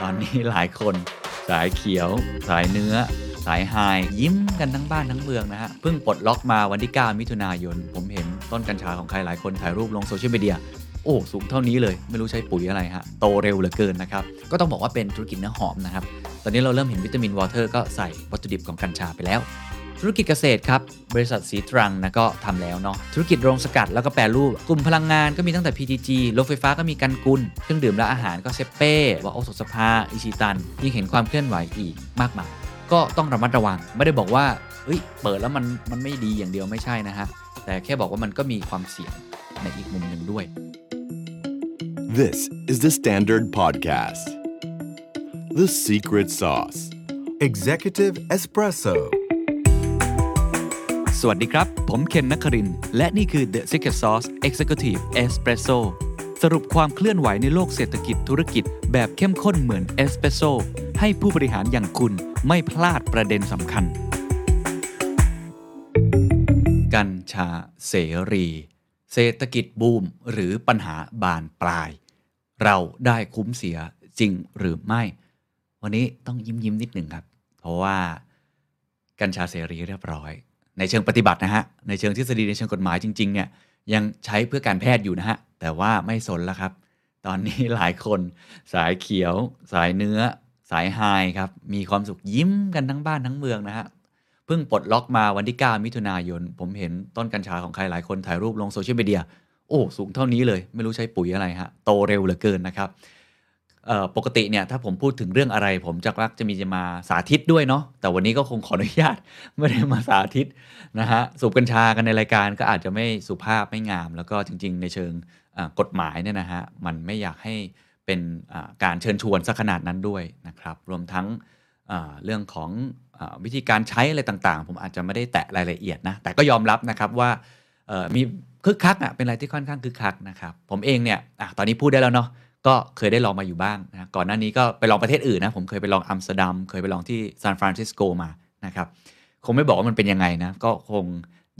ตอนนี้หลายคนสายเขียว สายเนื้อ สาย high ยิ้มกันทั้งบ้านทั้งเมืองนะฮะ เพิ่งปลดล็อกมาวันที่ 9 มิถุนายน ผมเห็นต้นกัญชาของใครหลายคนถ่ายรูปลง social media โอ้สูงเท่านี้เลยไม่รู้ใช้ปุ๋ยอะไรฮะ โตเร็วเหลือเกินนะครับ ก็ต้องบอกว่าเป็นธุรกิจเนื้อหอมนะครับ ตอนนี้เราเริ่มเห็น vitamin water ก็ใส่วัตถุดิบของกัญชาไปแล้ว ธุรกิจเกษตรครับ บริษัทศรีตรังนะก็ทำแล้วเนาะ ธุรกิจโรงสกัดแล้วก็แปรรูป กลุ่มพลังงานก็มีตั้งแต่ PTG รถไฟฟ้าก็มีกันกุล เครื่องดื่มและอาหารก็เซเป้วาโอสสภา อิชิตัน ยิ่งเห็นความเคลื่อนไหวอีกมากมาย ก็ต้องระมัดระวัง ไม่ได้บอกว่า เฮ้ย เปิดแล้วมัน มันไม่ดีอย่างเดียวไม่ใช่นะฮะ แต่แค่บอกว่ามันก็มีความเสี่ยงในอีกมุมหนึ่งด้วย This is the Standard Podcast. The Secret Sauce. Executive Espresso สวัสดีครับ ผมเคนนักคริน และนี่คือ The Secret Sauce Executive Espresso สรุปความเคลื่อนไหวในโลกเศรษฐกิจธุรกิจ แบบเข้มข้นเหมือนเอสเปรสโซให้ผู้บริหารอย่างคุณไม่พลาดประเด็นสำคัญ กัญชาเสรี เศรษฐกิจบูมหรือปัญหาบานปลาย เราได้คุ้มเสียจริงหรือไม่ วันนี้ต้องยิ้มยิ้มนิดหนึ่งครับ เพราะว่ากัญชาเสรีเรียบร้อย ในเชิงปฏิบัตินะฮะ ในเชิงทฤษฎีในเชิงกฎหมายจริงๆเนี่ยยังใช้เพื่อการแพทย์อยู่นะฮะ แต่ว่าไม่สนแล้วครับ ตอนนี้หลายคนสายเขียว สายเนื้อ สายไฮครับ มีความสุขยิ้มกันทั้งบ้านทั้งเมืองนะฮะ เพิ่งปลดล็อกมาวันที่ 9 มิถุนายน ผมเห็นต้นกัญชาของใครหลายคนถ่ายรูปลงโซเชียลมีเดีย โอ้ สูงเท่านี้เลย ไม่รู้ใช้ปุ๋ยอะไรฮะ โตเร็วเหลือเกินนะครับ ปกติเนี่ยถ้าผมพูดถึงเรื่องอะไร ผมจะมักจะมีจะมาสาธิตด้วยเนาะแต่วันนี้ก็คงขออนุญาตไม่ได้มาสาธิตนะฮะสูบกัญชากันในรายการก็อาจจะไม่สุภาพไม่งาม แล้วก็จริง ๆ ในเชิงกฎหมายเนี่ยนะฮะมันไม่อยากให้เป็นการเชิญชวนสักขนาดนั้นด้วยนะครับรวมทั้งเรื่องของอวิธีการใช้อะไรต่างๆ ผมอาจจะไม่ได้แตะรายละเอียดนะแต่ก็ยอมรับนะครับว่ามีคึกคักอะเป็นอะไรที่ค่อนข้างคึกคักนะครับผมเองเนี่ยอตอนนี้พูดได้แล้วเนาะ ก็เคยได้ลองมาอยู่บ้างนะก่อนหน้านี้ก็ไปลองประเทศอื่นนะ ผมเคยไปลองอัมสเตอร์ดัมเคยไปลองที่ซานฟรานซิสโกมานะครับคงไม่บอกว่ามันเป็นยังไงนะ ก็คง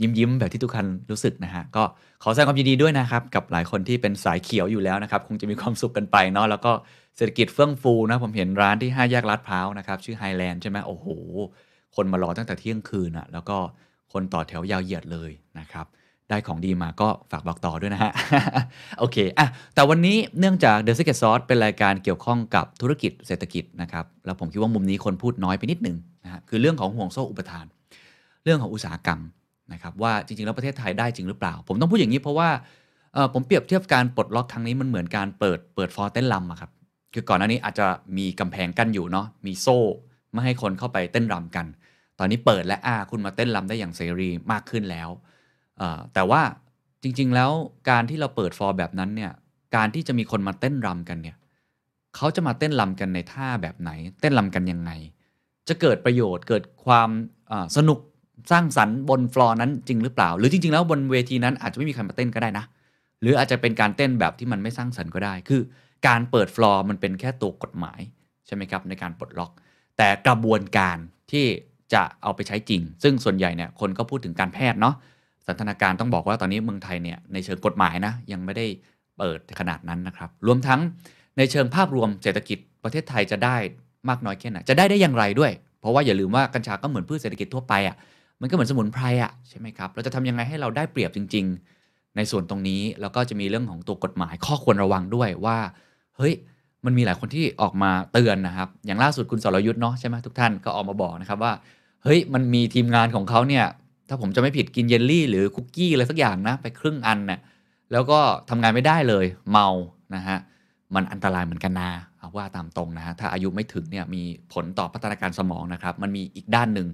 ยิ้มยิ้มแบบที่ทุกคนรู้สึกนะฮะ ก็ขอแสดงความยินดีด้วยนะครับ กับหลายคนที่เป็นสายเขียวอยู่แล้วนะครับ คงจะมีความสุขกันไปเนาะแล้วก็เศรษฐกิจเฟื่องฟูนะ ผมเห็นร้านที่ 5 แยกลาดพร้าวนะครับ ชื่อไฮแลนด์ใช่ไหมโอ้โห คนมารอตั้งแต่เที่ยงคืนอะแล้วก็คนต่อแถวยาวเหยียดเลยนะครับ ได้ของดีมาก็ฝากบอกต่อด้วยนะฮะ โอเคอะแต่วันนี้เนื่องจาก The Secret Sauce เป็นรายการเกี่ยวข้องกับธุรกิจเศรษฐกิจนะครับ แล้วผมคิดว่ามุมนี้คนพูดน้อยไปนิดหนึ่งนะฮะคือเรื่องของห่วงโซ่อุปทาน เรื่องของอุตสาหกรรมนะครับว่าจริง ๆ แล้วประเทศไทยได้จริงหรือเปล่า ผมต้องพูดอย่างนี้เพราะว่าผมเปรียบเทียบการปลดล็อกครั้งนี้มันเหมือนการเปิดเปิดฟอร์เต้นลำอะครับคือก่อนหน้านี้อาจจะมีกำแพงกั้นอยู่เนาะมีโซ่ไม่ให้คนเข้าไปเต้นรำกัน ตอนนี้เปิดและอ่าคุณมาเต้นรำได้อย่างเสรีมากขึ้นแล้ว แต่ว่าจริง ๆ แล้วการที่เราเปิดฟอร์แบบนั้นเนี่ยการที่จะมีคนมาเต้นรำกันเนี่ยเขาจะมาเต้นรำกันในท่าแบบไหน เต้นรำกันยังไง จะเกิดประโยชน์เกิดความสนุกสร้างสรรค์บนฟลอร์นั้นจริงหรือเปล่า หรือจริง ๆ แล้วบนเวทีนั้นอาจจะไม่มีใครมาเต้นก็ได้นะ หรืออาจจะเป็นการเต้นแบบที่มันไม่สร้างสรรค์ก็ได้ คือ การเปิดฟลอร์มันเป็นแค่ตัวกฎหมายใช่ไหมครับในการปลดล็อก แต่กระบวนการที่จะเอาไปใช้จริง ซึ่งส่วนใหญ่เนี่ยคนก็พูดถึงการแพทย์เนาะ สันทนาการต้องบอกว่าตอนนี้เมืองไทยเนี่ยในเชิงกฎหมายนะยังไม่ได้เปิดขนาดนั้นนะครับ รวมทั้งในเชิงภาพรวมเศรษฐกิจประเทศไทยจะได้มากน้อยแค่ไหนจะได้ได้อย่างไรด้วย เพราะว่าอย่าลืมว่ากัญชาก็เหมือนพืชเศรษฐกิจทั่วไปอะมันก็เหมือนสมุนไพรอะใช่ไหมครับเราจะทำยังไงให้เราได้เปรียบจริง ๆ ในส่วนตรงนี้แล้วก็จะมีเรื่องของตัวกฎหมายข้อควรระวังด้วยว่าเฮ้ยมันมีหลายคนที่ออกมาเตือนนะครับ อย่างล่าสุดคุณสรยุทธ์เนาะใช่ไหมทุกท่านก็ออกมาบอกนะครับว่าเฮ้ยมันมีทีมงานของเขาเนี่ย ถ้าผมจะไม่ผิดกินเยลลี่หรือคุกกี้อะไรสักอย่างนะ ไปครึ่งอันเนี่ยแล้วก็ทำงานไม่ได้เลยเมานะฮะมันอันตรายเหมือนกันนะเอาว่าตามตรงนะฮะถ้าอายุไม่ถึงเนี่ยมีผลต่อพัฒนาการสมองนะครับ มันมีอีกด้านหนึ่ง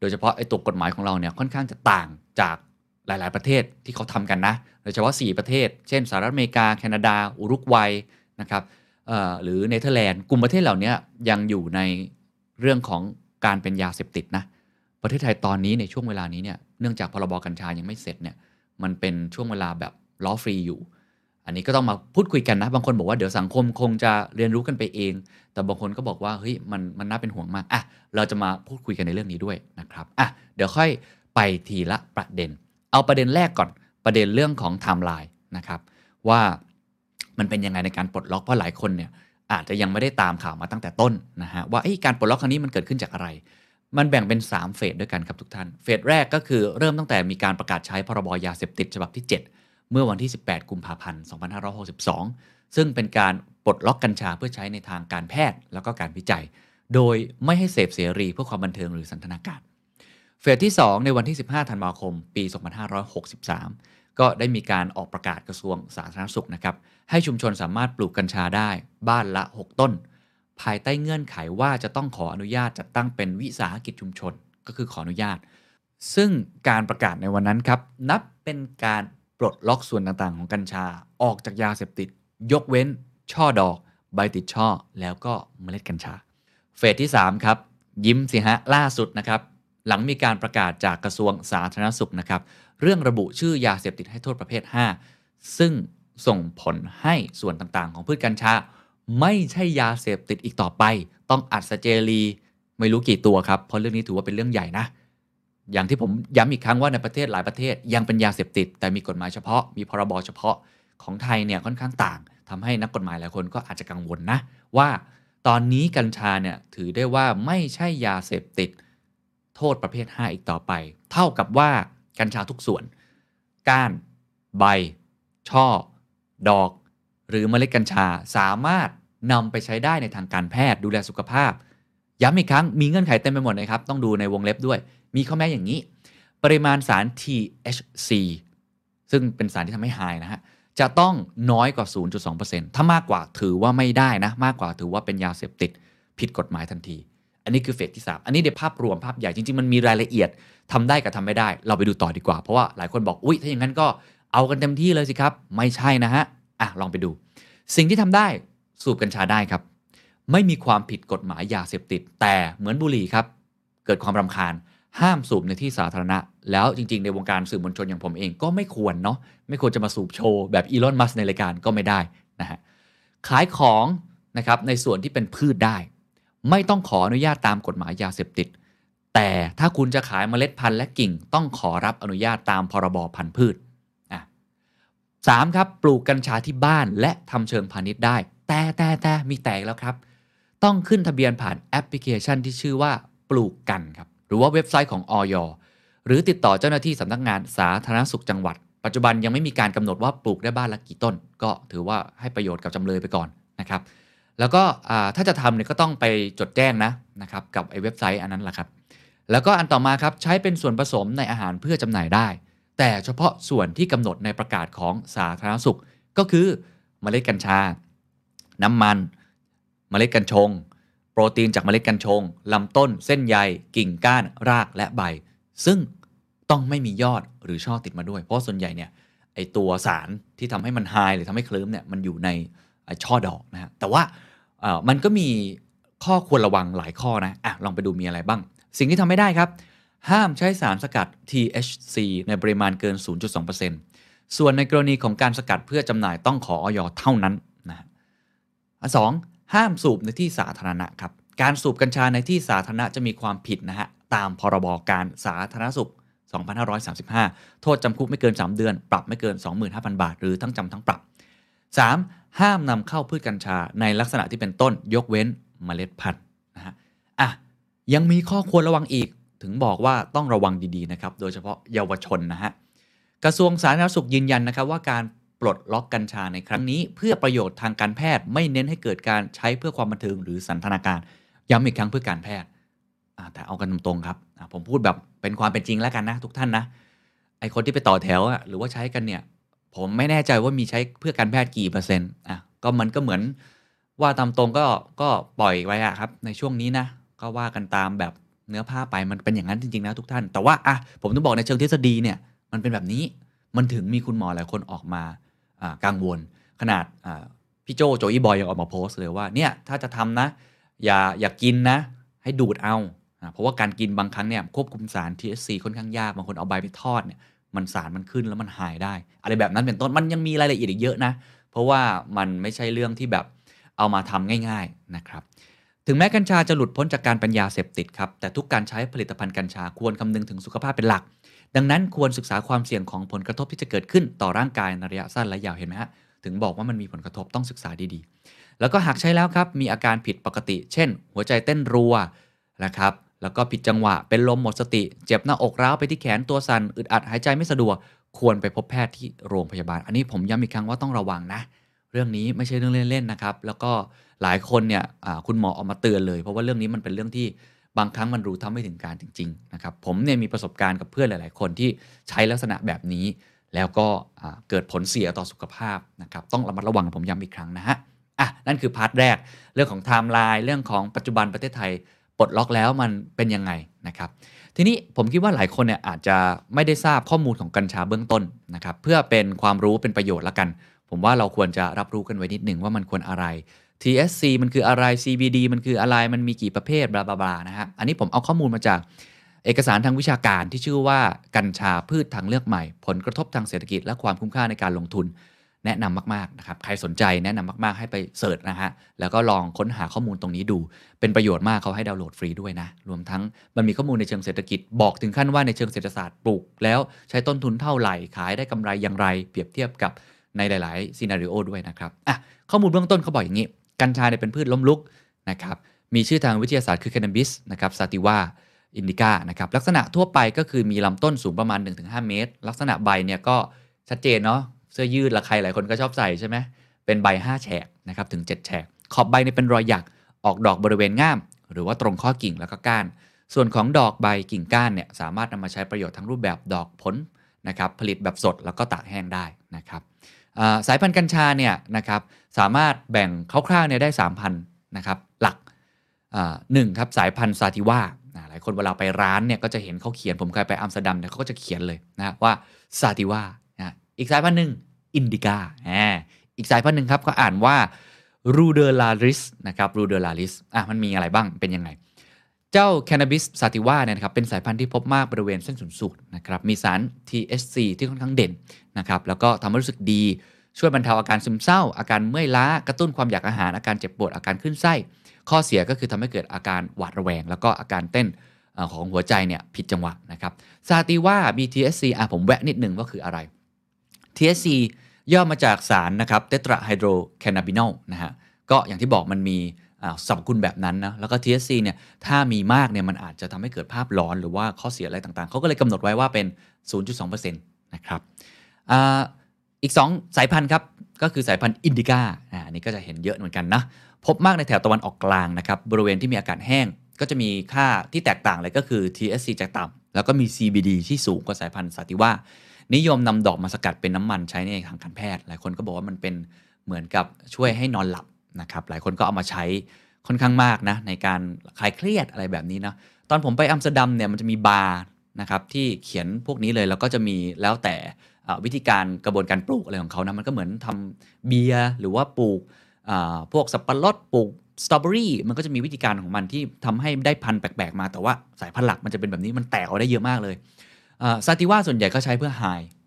โดยเฉพาะไอ้ตัวกฎหมายของเราเนี่ยค่อนข้างจะต่างจากหลาย ๆ ประเทศที่เขาทำกันนะ โดยเฉพาะ 4 ประเทศ เช่นสหรัฐอเมริกา แคนาดา อุรุกวัยนะครับเอ่อหรือเนเธอร์แลนด์ กลุ่มประเทศเหล่านี้ยังอยู่ในเรื่องของการเป็นยาเสพติดนะ ประเทศไทยตอนนี้ในช่วงเวลานี้เนี่ยเนื่องจากพรบกัญชายังไม่เสร็จเนี่ยมันเป็นช่วงเวลาแบบล้อฟรีอยู่ อันนี้ก็ต้องมาพูดคุยกันนะ บางคนบอกว่าเดี๋ยวสังคมคงจะเรียนรู้กันไปเอง แต่บางคนก็บอกว่าเฮ้ยมันมันน่าเป็นห่วงมากอะเราจะมาพูดคุยกันในเรื่องนี้ด้วยนะครับอะเดี๋ยวค่อยไปทีละประเด็น เอาประเด็นแรกก่อนประเด็นเรื่องของไทม์ไลน์นะครับว่ามันเป็นยังไงในการปลดล็อกเพราะหลายคนเนี่ยอาจจะยังไม่ได้ตามข่าวมาตั้งแต่ต้นนะฮะว่าการปลดล็อกครั้งนี้มันเกิดขึ้นจากอะไร มันแบ่งเป็น 3 เฟสด้วยกันครับทุกท่าน เฟสแรกก็คือเริ่มตั้งแต่มีการประกาศใช้พรบยาเสพติดฉบับที่ 7 เมื่อวันที่ 18 กุมภาพันธ์ 2562 ซึ่งเป็นการปลดล็อกกัญชาเพื่อใช้ในทางการแพทย์แล้วก็การวิจัย โดยไม่ให้เสพเสรีเพื่อความบันเทิงหรือสันทนาการ เฟสที่ 2 ในวันที่ 15 ธันวาคม ปี 2563 ก็ได้มีการออกประกาศกระทรวงสาธารณสุขนะครับให้ชุมชนสามารถปลูกกัญชาได้บ้านละ 6 ต้น ภายใต้เงื่อนไขว่าจะต้องขออนุญาตจัดตั้งเป็นวิสาหกิจชุมชนก็คือขออนุญาต ซึ่งการประกาศในวันนั้นครับ นับเป็นการปลดล็อกส่วนต่างๆ ของกัญชาออกจากยาเสพติด ยกเว้น ช่อดอก ใบติดช่อ แล้วก็เมล็ดกัญชา เฟสที่ 3 ครับ ยิ้มสิฮะล่าสุดนะครับ หลังมีการประกาศจากกระทรวงสาธารณสุขนะครับ เรื่องระบุชื่อยาเสพติดให้โทษประเภท 5 ซึ่งส่งผลให้ส่วนต่างๆ ของพืชกัญชา ไม่ใช่ยาเสพติดอีกต่อไป ต้องอัดสเจลีไม่รู้กี่ตัวครับ เพราะเรื่องนี้ถือว่าเป็นเรื่องใหญ่นะ อย่างที่ผมย้ำอีกครั้งว่าในประเทศหลายประเทศยังเป็นยาเสพติด แต่มีกฎหมายเฉพาะ มีพรบเฉพาะของไทยเนี่ยค่อนข้างต่างทำให้นักกฎหมายหลายคนก็อาจจะกังวลนะ ว่าตอนนี้กัญชาเนี่ยถือได้ว่าไม่ใช่ยาเสพติด โทษประเภท 5 อีกต่อไป เท่ากับว่ากัญชาทุกส่วน ก้าน ใบ ช่อ ดอก หรือเมล็ดกัญชาสามารถนำไปใช้ได้ในทางการแพทย์ดูแลสุขภาพ ย้ำอีกครั้งมีเงื่อนไขเต็มไปหมดเลยครับ ต้องดูในวงเล็บด้วย มีข้อแม้อย่างนี้ ปริมาณสาร THC ซึ่งเป็นสารที่ทำให้หายนะฮะจะต้องน้อยกว่า 0.2%ถ้ามากกว่าถือว่าไม่ได้นะ มากกว่าถือว่าเป็นยาเสพติด ผิดกฎหมายทันที อันนี้คือเฟสที่ 3 อันนี้เดี๋ยวภาพรวมภาพใหญ่จริง ๆ มันมีรายละเอียดทำได้กับทำไม่ได้ เราไปดูต่อดีกว่า เพราะว่าหลายคนบอก อุ้ยถ้าอย่างนั้นก็เอากันเต็มที่เลยสิครับ ไม่ใช่นะฮะ อะลองไปดู สิ่งที่ทำได้สูบกัญชาได้ครับ ไม่มีความผิดกฎหมายยาเสพติด แต่เหมือนบุหรี่ครับ เกิดความรำคาญ ห้ามสูบในที่สาธารณะ แล้วจริง ๆ ในวงการสื่อมวลชนอย่างผมเองก็ไม่ควรเนาะไม่ควรจะมาสูบโชว์แบบอีลอนมัสในรายการก็ไม่ได้นะฮะขายของนะครับในส่วนที่เป็นพืชได้ ไม่ต้องขออนุญาตตามกฎหมายยาเสพติด แต่ถ้าคุณจะขายเมล็ดพันธุ์และกิ่งต้องขอรับอนุญาตตามพรบพันธุ์พืช 3ครับปลูกกัญชาที่บ้านและทำเชิงพาณิชย์ได้ แต่แต่แต่มีแตกแล้วครับ ต้องขึ้นทะเบียนผ่านแอปพลิเคชันที่ชื่อว่าปลูกกันครับหรือว่าเว็บไซต์ของออยหรือติดต่อเจ้าหน้าที่สำนักงานสาธารณสุขจังหวัด ปัจจุบันยังไม่มีการกำหนดว่าปลูกได้บ้านละกี่ต้น ก็ถือว่าให้ประโยชน์กับจำเลยไปก่อนนะครับแล้วก็ถ้าจะทำเนี่ยก็ต้องไปจดแจ้งนะนะครับกับไอ้เว็บไซต์อันนั้นแหละครับแล้วก็อันต่อมาครับใช้เป็นส่วนผสมในอาหารเพื่อจำหน่ายได้ แต่เฉพาะส่วนที่กำหนดในประกาศของสาธารณสุข ก็คือเมล็ดกัญชา น้ำมัน เมล็ดกัญชง โปรตีนจากเมล็ดกัญชงลำต้น เส้นใยกิ่งก้าน รากและใบ ซึ่งต้องไม่มียอดหรือช่อติดมาด้วย เพราะส่วนใหญ่เนี่ยไอตัวสารที่ทำให้มันไฮหรือทำให้เคลิ้มเนี่ยมันอยู่ในช่อดอกนะฮะแต่ว่ามันก็มีข้อควรระวังหลายข้อนะอะลองไปดูมีอะไรบ้าง สิ่งที่ทำไม่ได้ครับ ห้ามใช้สารสกัด THC ในปริมาณเกิน 0.2%ส่วนในกรณีของการสกัดเพื่อจำหน่ายต้องขอออยเท่านั้นนะฮะสองห้ามสูบในที่สาธารณะครับ การสูบกัญชาในที่สาธารณะจะมีความผิดนะฮะ ตามพรบการสาธารณสุข 2535 โทษจำคุกไม่เกิน 3 เดือน ปรับไม่เกิน 25,000 บาท หรือทั้งจำทั้งปรับ 3. ห้ามนำเข้าพืชกัญชาในลักษณะที่เป็นต้นยกเว้นเมล็ดพันธุ์นะฮะอะยังมีข้อควรระวังอีก ถึงบอกว่าต้องระวังดีๆนะครับ โดยเฉพาะเยาวชนนะฮะ กระทรวงสาธารณสุขยืนยันนะครับว่าการปลดล็อกกัญชาในครั้งนี้ เพื่อประโยชน์ทางการแพทย์ไม่เน้นให้เกิดการใช้เพื่อความบันเทิงหรือสันทนาการ ย้ำอีกครั้งเพื่อการแพทย์แต่เอากันตรงๆครับ ผมพูดแบบเป็นความเป็นจริงแล้วกันนะทุกท่านนะ ไอคนที่ไปต่อแถวอะหรือว่าใช้กันเนี่ย ผมไม่แน่ใจว่ามีใช้เพื่อการแพทย์กี่เปอร์เซ็นต์อะก็มันก็เหมือนว่าตามตรงก็ก็ปล่อยไว้อะครับ ในช่วงนี้นะก็ว่ากันตามแบบ เนื้อผ้าไปมันเป็นอย่างนั้นจริงๆนะทุกท่าน แต่ว่าอะผมต้องบอกในเชิงทฤษฎีเนี่ยมันเป็นแบบนี้มันถึงมีคุณหมอหลายคนออกมากังวล ขนาดพี่โจโจอีบอยยังออกมาโพสเลยว่าเนี่ยถ้าจะทำนะ อย่าอย่ากินนะ ให้ดูดเอาเพราะว่าการกินบางครั้งเนี่ยควบคุมสาร THC ค่อนข้างยากบางคนเอาใบไปทอดเนี่ยมันสารมันขึ้นแล้วมันหายได้ อะไรแบบนั้นเป็นต้นมันยังมีรายละเอียดอีกเยอะนะ เพราะว่ามันไม่ใช่เรื่องที่แบบเอามาทำง่าย ๆนะครับ ถึงแม้กัญชาจะหลุดพ้นจากการเป็นยาเสพติดครับ แต่ทุกการใช้ผลิตภัณฑ์กัญชาควรคำนึงถึงสุขภาพเป็นหลัก ดังนั้นควรศึกษาความเสี่ยงของผลกระทบที่จะเกิดขึ้นต่อร่างกายในระยะสั้นและยาวเห็นไหมฮะ ถึงบอกว่ามันมีผลกระทบต้องศึกษาดีๆ แล้วก็หากใช้แล้วครับ มีอาการผิดปกติ เช่น หัวใจเต้นรัวนะครับ แล้วก็ผิดจังหวะ เป็นลมหมดสติ เจ็บหน้าอกร้าวไปที่แขนตัวสัน่น อึดอัดหายใจไม่สะดวก ควรไปพบแพทย์ที่โรงพยาบาล อันนี้ผมย้ำอีกครั้งว่าต้องระวังนะ เรื่องนี้ไม่ใช่เรื่องเล่นๆนะครับ แล้วก็ หลายคนเนี่ยคุณหมอออกมาเตือนเลย เพราะว่าเรื่องนี้มันเป็นเรื่องที่บางครั้งมันรู้ทำไม่ถึงการจริงๆนะครับผมเนี่ยมีประสบการณ์กับเพื่อนหลาย ๆ คนที่ใช้ลักษณะแบบนี้ แล้วก็เกิดผลเสียต่อสุขภาพนะครับต้องระมัดระวังผมย้ำอีกครั้งนะฮะอะนั่นคือ part แรกเรื่องของไทม์ไลน์เรื่องของปัจจุบันประเทศไทยปลดล็อกแล้วมันเป็นยังไงนะครับ ทีนี้ผมคิดว่าหลายคนเนี่ยอาจจะไม่ได้ทราบข้อมูลของกัญชาเบื้องต้นนะครับ เพื่อเป็นความรู้เป็นประโยชน์ละกัน ผมว่าเราควรจะรับรู้กันไว้นิดหนึ่งว่ามันควรอะไร TSC มันคืออะไร CBD มันคืออะไรมันมีกี่ประเภท blah blah นะฮะอันนี้ผมเอาข้อมูลมาจากเอกสารทางวิชาการที่ชื่อว่ากัญชาพืชทางเลือกใหม่ ผลกระทบทางเศรษฐกิจและความคุ้มค่าในการลงทุนแนะนำมากๆนะครับ ใครสนใจแนะนำมากๆให้ไปเสิร์ชนะฮะ แล้วก็ลองค้นหาข้อมูลตรงนี้ดู เป็นประโยชน์มากเขาให้ดาวน์โหลดฟรีด้วยนะ รวมทั้งมันมีข้อมูลในเชิงเศรษฐกิจ บอกถึงขั้นว่าในเชิงเศรษฐศาสตร์ปลูก แล้วใช้ต้นทุนเท่าไหร่ ขายได้กำไรอย่างไร เปรียบเทียบกับในหลาย ๆ ซีนารีโอด้วยนะครับ อะ ข้อมูลเบื้องต้นเขาบอกอย่างนี้ กัญชาเนี่ยเป็นพืชล้มลุกนะครับมีชื่อทางวิทยาศาสตร์คือแคนาบิสนะครับซาติว่าอินดิก้านะครับลักษณะทั่วไปก็คือมีลำต้นสูงประมาณ 1-5 เมตร ลักษณะใบเนี่ยก็ชัดเจนเนาะเสื้อยืดละใครหลายคนก็ชอบใส่ใช่ไหมเป็นใบ 5 แฉกนะครับถึง 7 แฉก ขอบใบเนี่ยเป็นรอยหยักออกดอกบริเวณง่าม หรือว่าตรงข้อกิ่งแล้วก็ก้าน ส่วนของดอกใบกิ่งก้านเนี่ยสามารถนำมาใช้ประโยชน์ทั้งรูปแบบดอกผลนะครับผลิตแบบสดแล้วก็ตากแห้งได้นะครับ สายพันธุ์กัญชาเนี่ยนะครับสามารถแบ่งคร่าวๆเนี่ยได้3 พันธุ์นะครับหลักหนึ่งครับสายพันธุ์ sativa หลายคนเวลาไปร้านเนี่ยก็จะเห็นเขาเขียนผมเคยไปอัมสเตอร์ดัมเนี่ยเขาก็จะเขียนเลยนะว่า sativa นะอีกสายพันธุ์หนึ่ง indica อีกสายพันธุ์หนึ่งครับก็อ่านว่า ruderalis นะครับ ruderalis อะมันมีอะไรบ้างเป็นยังไง เจ้า cannabis sativa เนี่ยครับเป็นสายพันธุ์ที่พบมากบริเวณเส้นศูนย์สูตรนะครับมีสาร THC ที่ค่อนข้างเด่น นะครับแล้วก็ทำให้รู้สึกดี ช่วยบรรเทาอาการซึมเศร้า อาการเมื่อยล้ากระตุ้นความอยากอาหารอาการเจ็บปวดอาการขึ้นไส้ ข้อเสียก็คือทำให้เกิดอาการหวาดระแวง แล้วก็อาการเต้นของหัวใจเนี่ยผิดจังหวะนะครับซาติว่า BTSC อะผมแวะนิดนึงว่าคืออะไร THC ย่อมาจากสารนะครับเตตราไฮโดรแคนาบินอลนะฮะก็อย่างที่บอกมันมีสรรพคุณแบบนั้นนะแล้วก็ THC เนี่ยถ้ามีมากเนี่ยมันอาจจะทำให้เกิดภาพร้อนหรือว่าข้อเสียอะไรต่างๆ เขาก็เลยกำหนดไว้ว่าเป็น 0.2%นะครับ อีก 2 สายพันธุ์ครับ ก็คือสายพันธุ์อินดิก้าอันนี้ก็จะเห็นเยอะเหมือนกันนะ พบมากในแถบตะวันออกกลางนะครับ บริเวณที่มีอากาศแห้ง ก็จะมีค่าที่แตกต่างเลยก็คือ THC จะต่ำแล้วก็มี CBD ที่สูงกว่าสายพันธุ์สาติว่า นิยมนำดอกมาสกัดเป็นน้ำมันใช้ในทางการแพทย์ หลายคนก็บอกว่ามันเป็นเหมือนกับช่วยให้นอนหลับนะครับ หลายคนก็เอามาใช้ค่อนข้างมากนะในการคลายเครียดอะไรแบบนี้นะตอนผมไปอัมสเตอร์ดัมเนี่ยมันจะมีบาร์นะครับที่เขียนพวกนี้เลยแล้วก็จะมีแล้วแต่ วิธีการกระบวนการปลูกอะไรของเขานะมันก็เหมือนทำเบียร์หรือว่าปลูกพวกสับปะรดปลูกสตรอเบอรี่มันก็จะมีวิธีการของมันที่ทำให้ได้พันธุ์แปลกๆ มาแต่ว่าสายพันธุ์หลักมันจะเป็นแบบนี้มันแตกออกได้เยอะมากเลย sativa ส่วนใหญ่ก็ใช้เพื่อ high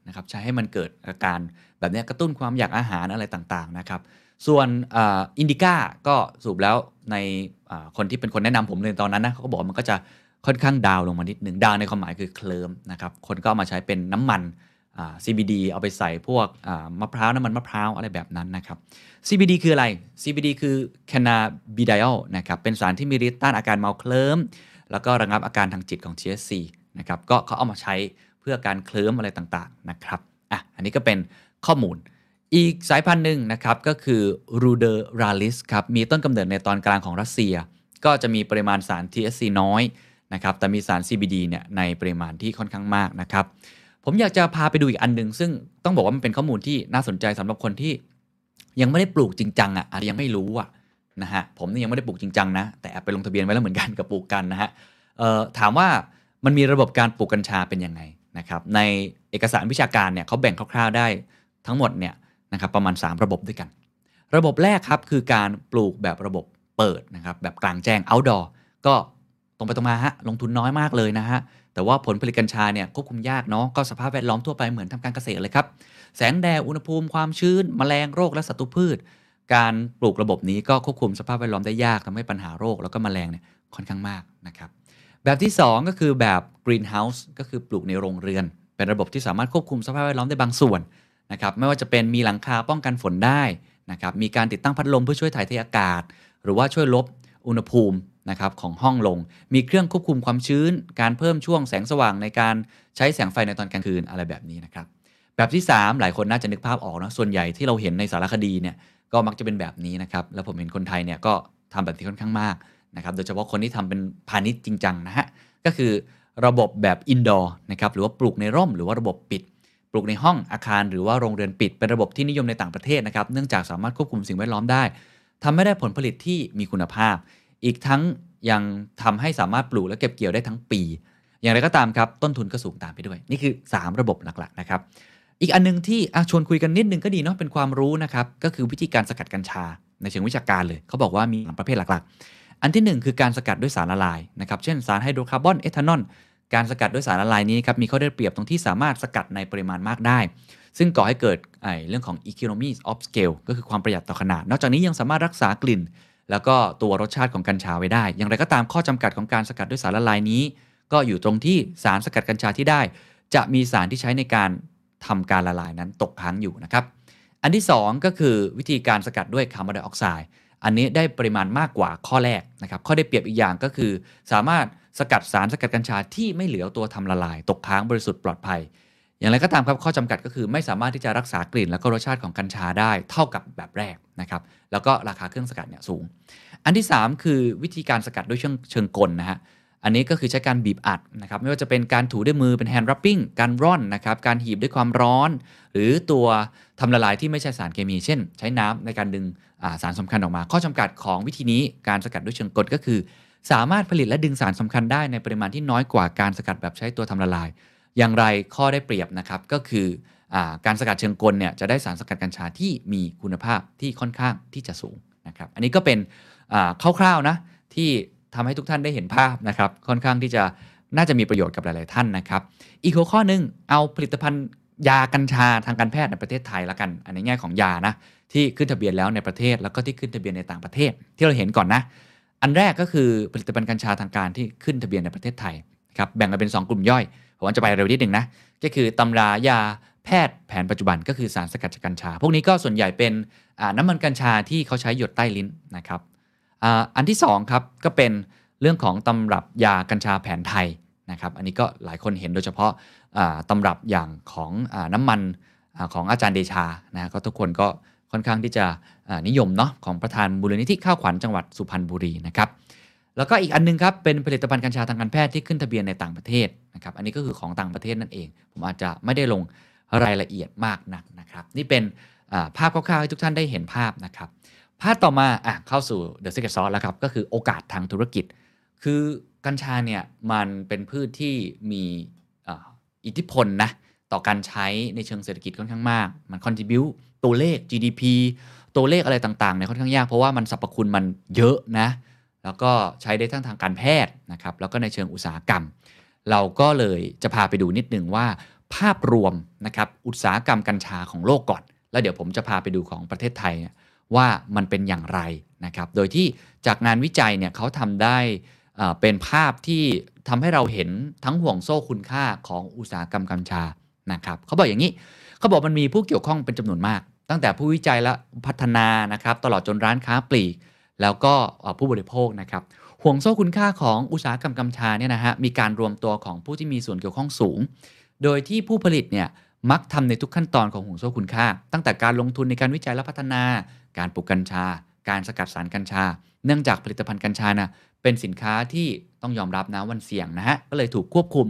นะครับใช้ให้มันเกิดอาการแบบนี้กระตุ้นความอยากอาหารอะไรต่างๆนะครับส่วนอินดิก้าก็สูบแล้วในคนที่เป็นคนแนะนำผมเลยตอนนั้นนะเขาก็บอกมันก็จะค่อนข้างดาวลงมานิดหนึ่งดาวในความหมายคือเคลิมนะครับคนก็มาใช้เป็นน้ำมัน CBD เอาไปใส่พวกมะพร้าวน้ำมันมะพร้าวอะไรแบบนั้นนะครับ CBD คืออะไร CBD คือ cannabidiol นะครับเป็นสารที่มีฤทธิ์ต้านอาการเมาเคลิ้ม แล้วก็ระงับอาการทางจิตของ THC นะครับก็เขาเอามาใช้เพื่อการเคลิ้มอะไรต่างๆนะครับอะอันนี้ก็เป็นข้อมูล อีกสายพันธุ์หนึ่งนะครับก็คือ Ruderalis ครับมีต้นกำเนิดในตอนกลางของรัสเซีย ก็จะมีปริมาณสาร THC น้อยนะครับแต่มีสาร CBD เนี่ยในปริมาณที่ค่อนข้างมากนะครับ ผมอยากจะพาไปดูอีกอันหนึ่งซึ่งต้องบอกว่ามันเป็นข้อมูลที่น่าสนใจสำหรับคนที่ยังไม่ได้ปลูกจริงจังอะอาจจะยังไม่รู้อะนะฮะผมนี่ยังไม่ได้ปลูกจริงจังนะ แต่ไปลงทะเบียนไว้แล้วเหมือนกันกับปลูกกันนะฮะถามว่ามันมีระบบการปลูกกัญชาเป็นยังไงนะครับในเอกสารวิชาการเนี่ยเขาแบ่งคร่าวๆได้ทั้งหมดเนี่ยนะครับประมาณ 3 ระบบด้วยกัน ระบบแรกครับคือการปลูกแบบระบบเปิดนะครับแบบกลางแจ้ง outdoor ก็ตรงไปตรงมาฮะลงทุนน้อยมากเลยนะฮะ แต่ว่าผลผลิตกัญชาเนี่ยควบคุมยากเนาะก็สภาพแวดล้อมทั่วไปเหมือนทำการเกษตรเลยครับ แสงแดดอุณหภูมิความชื้นมแมลงโรคและศัตรูพืช การปลูกระบบนี้ก็ควบคุมสภาพแวดล้อมได้ยากทำให้ปัญหาโรคแล้วก็มแมลงเนี่ยค่อนข้างมากนะครับแบบที่ 2 ก็คือแบบ greenhouse ก็คือปลูกในโรงเรือน เป็นระบบที่สามารถควบคุมสภาพแวดล้อมได้บางส่วนนะครับไม่ว่าจะเป็นมีหลังคาป้องกันฝนได้นะครับมีการติดตั้งพัดลมเพื่อช่วยถ่ายเทอากาศ หรือว่าช่วยลบอุณหภูมิ นะครับของห้องลง มีเครื่องควบคุมความชื้น การเพิ่มช่วงแสงสว่างในการใช้แสงไฟในตอนกลางคืนอะไรแบบนี้นะครับ แบบที่ 3 หลายคนน่าจะนึกภาพออกนะส่วนใหญ่ที่เราเห็นในสารคดีเนี่ยก็มักจะเป็นแบบนี้นะครับ แล้วผมเห็นคนไทยเนี่ยก็ทำแบบนี้ค่อนข้างมากนะครับ โดยเฉพาะคนที่ทำเป็นพาณิชย์จริงจังนะฮะ ก็คือระบบแบบอินดอร์นะครับ หรือว่าปลูกในร่ม หรือว่าระบบปิด ปลูกในห้องอาคาร หรือว่าโรงเรือนปิด เป็นระบบที่นิยมในต่างประเทศนะครับ เนื่องจากสามารถควบคุมสิ่งแวดล้อมได้ทำให้ได้ผลผลิตที่มีคุณภาพ อีกทั้งยังทำให้สามารถปลูกและเก็บเกี่ยวได้ทั้งปี อย่างไรก็ตามครับ ต้นทุนก็สูงตามไปด้วย นี่คือ 3 ระบบหลักๆนะครับ อีกอันนึงที่ชวนคุยกันนิดนึงก็ดีเนาะเป็นความรู้นะครับ ก็คือวิธีการสกัดกัญชา ในเชิงวิชาการเลย เขาบอกว่ามีสามประเภทหลักๆ อันที่ 1 คือการสกัดด้วยสารละลายนะครับ เช่นสารไฮโดรคาร์บอนเอทานอลการสกัดด้วยสารละลายนี้ครับมีข้อได้เปรียบตรงที่สามารถสกัดในปริมาณมากได้ ซึ่งก่อให้เกิดเรื่องของ economies of scale ก็คือความประหยัดต่อขนาด นอกจากนี้ยังสามารถรักษากลิ่น แล้วก็ตัวรสชาติของกัญชาไว้ได้ อย่างไรก็ตามข้อจำกัดของการสกัดด้วยสารละลายนี้ ก็อยู่ตรงที่สารสกัดกัญชาที่ได้ จะมีสารที่ใช้ในการทำการละลายนั้นตกค้างอยู่นะครับ อันที่ 2 ก็คือวิธีการสกัดด้วยคาร์บอนไดออกไซด์ อันนี้ได้ปริมาณมากกว่าข้อแรกนะครับ ข้อได้เปรียบอีกอย่างก็คือ สามารถสกัดสารสกัดกัญชาที่ไม่เหลือตัวทำละลาย ตกค้างบริสุทธิ์ปลอดภัย อย่างไรก็ตามครับข้อจำกัดก็คือไม่สามารถที่จะรักษากลิ่น และก็รสชาติของกัญชาได้เท่ากับแบบแรกนะครับแล้วก็ราคาเครื่องสกัดเนี่ยสูง อันที่ 3 คือวิธีการสกัดด้วยเชิงเชิงกลนะฮะอันนี้ก็คือใช้การบีบอัดนะครับไม่ว่าจะเป็นการถูด้วยมือเป็นแฮนด์รับปิ้งการร่อนนะครับการหีบด้วยความร้อน หรือตัวทำละลายที่ไม่ใช่สารเคมี เช่น ใช้น้ำในการดึงสารสำคัญออกมา ข้อจำกัดของวิธีนี้การสกัดด้วยเชิงกลก็คือ สามารถผลิตและดึงสารสำคัญได้ในปริมาณที่น้อยกว่าการสกัดแบบใช้ตัวทำละลาย อย่างไรข้อได้เปรียบนะครับก็คืออการสกัดเชิงกลเนี่ยจะได้สารสกัดกัญชาที่มีคุณภาพที่ค่อนข้างที่จะสูงนะครับอันนี้ก็เป็นคร่าวๆนะที่ทำให้ทุกท่านได้เห็นภาพนะครับค่อนข้างที่จะน่าจะมีประโยชน์กับหลายๆท่านนะครับ อีกหัวข้อหนึ่งเอาผลิตภัณฑ์ยากัญชาทางการแพทย์ในประเทศไทยละกัน อันในแง่ของยานะที่ขึ้นทะเบียนแล้วในประเทศแล้วก็ที่ขึ้นทะเบียนในต่างประเทศ ที่เราเห็นก่อนนะ อันแรกก็คือผลิตภัณฑ์กัญชาทางการที่ขึ้นทะเบียนในประเทศไทยครับแบ่งกันเป็น 2 กลุ่มย่อย ผมจะไปเร็วนิดหนึ่งนะ ก็คือตำรายาแพทย์แผนปัจจุบันก็คือสารสกัดจากกัญชา พวกนี้ก็ส่วนใหญ่เป็นน้ำมันกัญชาที่เขาใช้หยดใต้ลิ้นนะครับอันที่2ครับก็เป็นเรื่องของตำรับยากัญชาแผนไทยนะครับ อันนี้ก็หลายคนเห็นโดยเฉพาะตำรับอย่างของอน้ำมันอของอาจารย์เดชานะก็ทุกคนก็ค่อนข้างที่จะนิยมเนาะของประธานบุรณิธิข้าวขวัญจังหวัดสุพรรณบุรีนะครับแล้วก็อีกอันนึงครับเป็นผลิตภัณฑ์กัญชาทางการแพทย์ที่ขึ้นทะเบียนในต่างประเทศ นะครับ อันนี้ก็คือของต่างประเทศนั่นเอง ผมอาจจะไม่ได้ลงรายละเอียดมากนักนะครับ นี่เป็นภาพคร่าวๆให้ทุกท่านได้เห็นภาพนะครับ ภาพต่อมาอะเข้าสู่ The Secret Sauce แล้วครับ ก็คือโอกาสทางธุรกิจ คือกัญชาเนี่ยมันเป็นพืชที่มีอิทธิพลนะต่อการใช้ในเชิงเศรษฐกิจค่อนข้างมาก มันคอนทิบิวตัวเลข GDP ตัวเลขอะไรต่างๆเนี่ยค่อนข้างยาก เพราะว่ามันสรรพคุณมันเยอะนะ แล้วก็ใช้ได้ทั้งทางการแพทย์นะครับ แล้วก็ในเชิงอุตสาหกรรม เราก็เลยจะพาไปดูนิดนึงว่า ภาพรวมนะครับอุตสาหกรรมกัญชาของโลกก่อน แล้วเดี๋ยวผมจะพาไปดูของประเทศไทยว่ามันเป็นอย่างไรนะครับโดยที่จากงานวิจัยเนี่ยเขาทำได้เป็นภาพที่ทำให้เราเห็นทั้งห่วงโซ่คุณค่าของอุตสาหกรรมกัญชานะครับเขาบอกอย่างนี้เขาบอกมันมีผู้เกี่ยวข้องเป็นจำนวนมาก ตั้งแต่ผู้วิจัยและพัฒนานะครับตลอดจนร้านค้าปลีก แล้วก็ผู้บริโภคนะครับ ห่วงโซ่คุณค่าของอุตสาหกรรมกัญชาเนี่ยนะฮะมีการรวมตัวของผู้ที่มีส่วนเกี่ยวข้องสูง โดยที่ผู้ผลิตเนี่ยมักทำในทุกขั้นตอนของห่วงโซ่คุณค่า ตั้งแต่การลงทุนในการวิจัยและพัฒนา การปลูกกัญชา การสกัดสารกัญชา เนื่องจากผลิตภัณฑ์กัญชานะเป็นสินค้าที่ต้องยอมรับนะวันเสี่ยงนะฮะก็เลยถูกควบคุม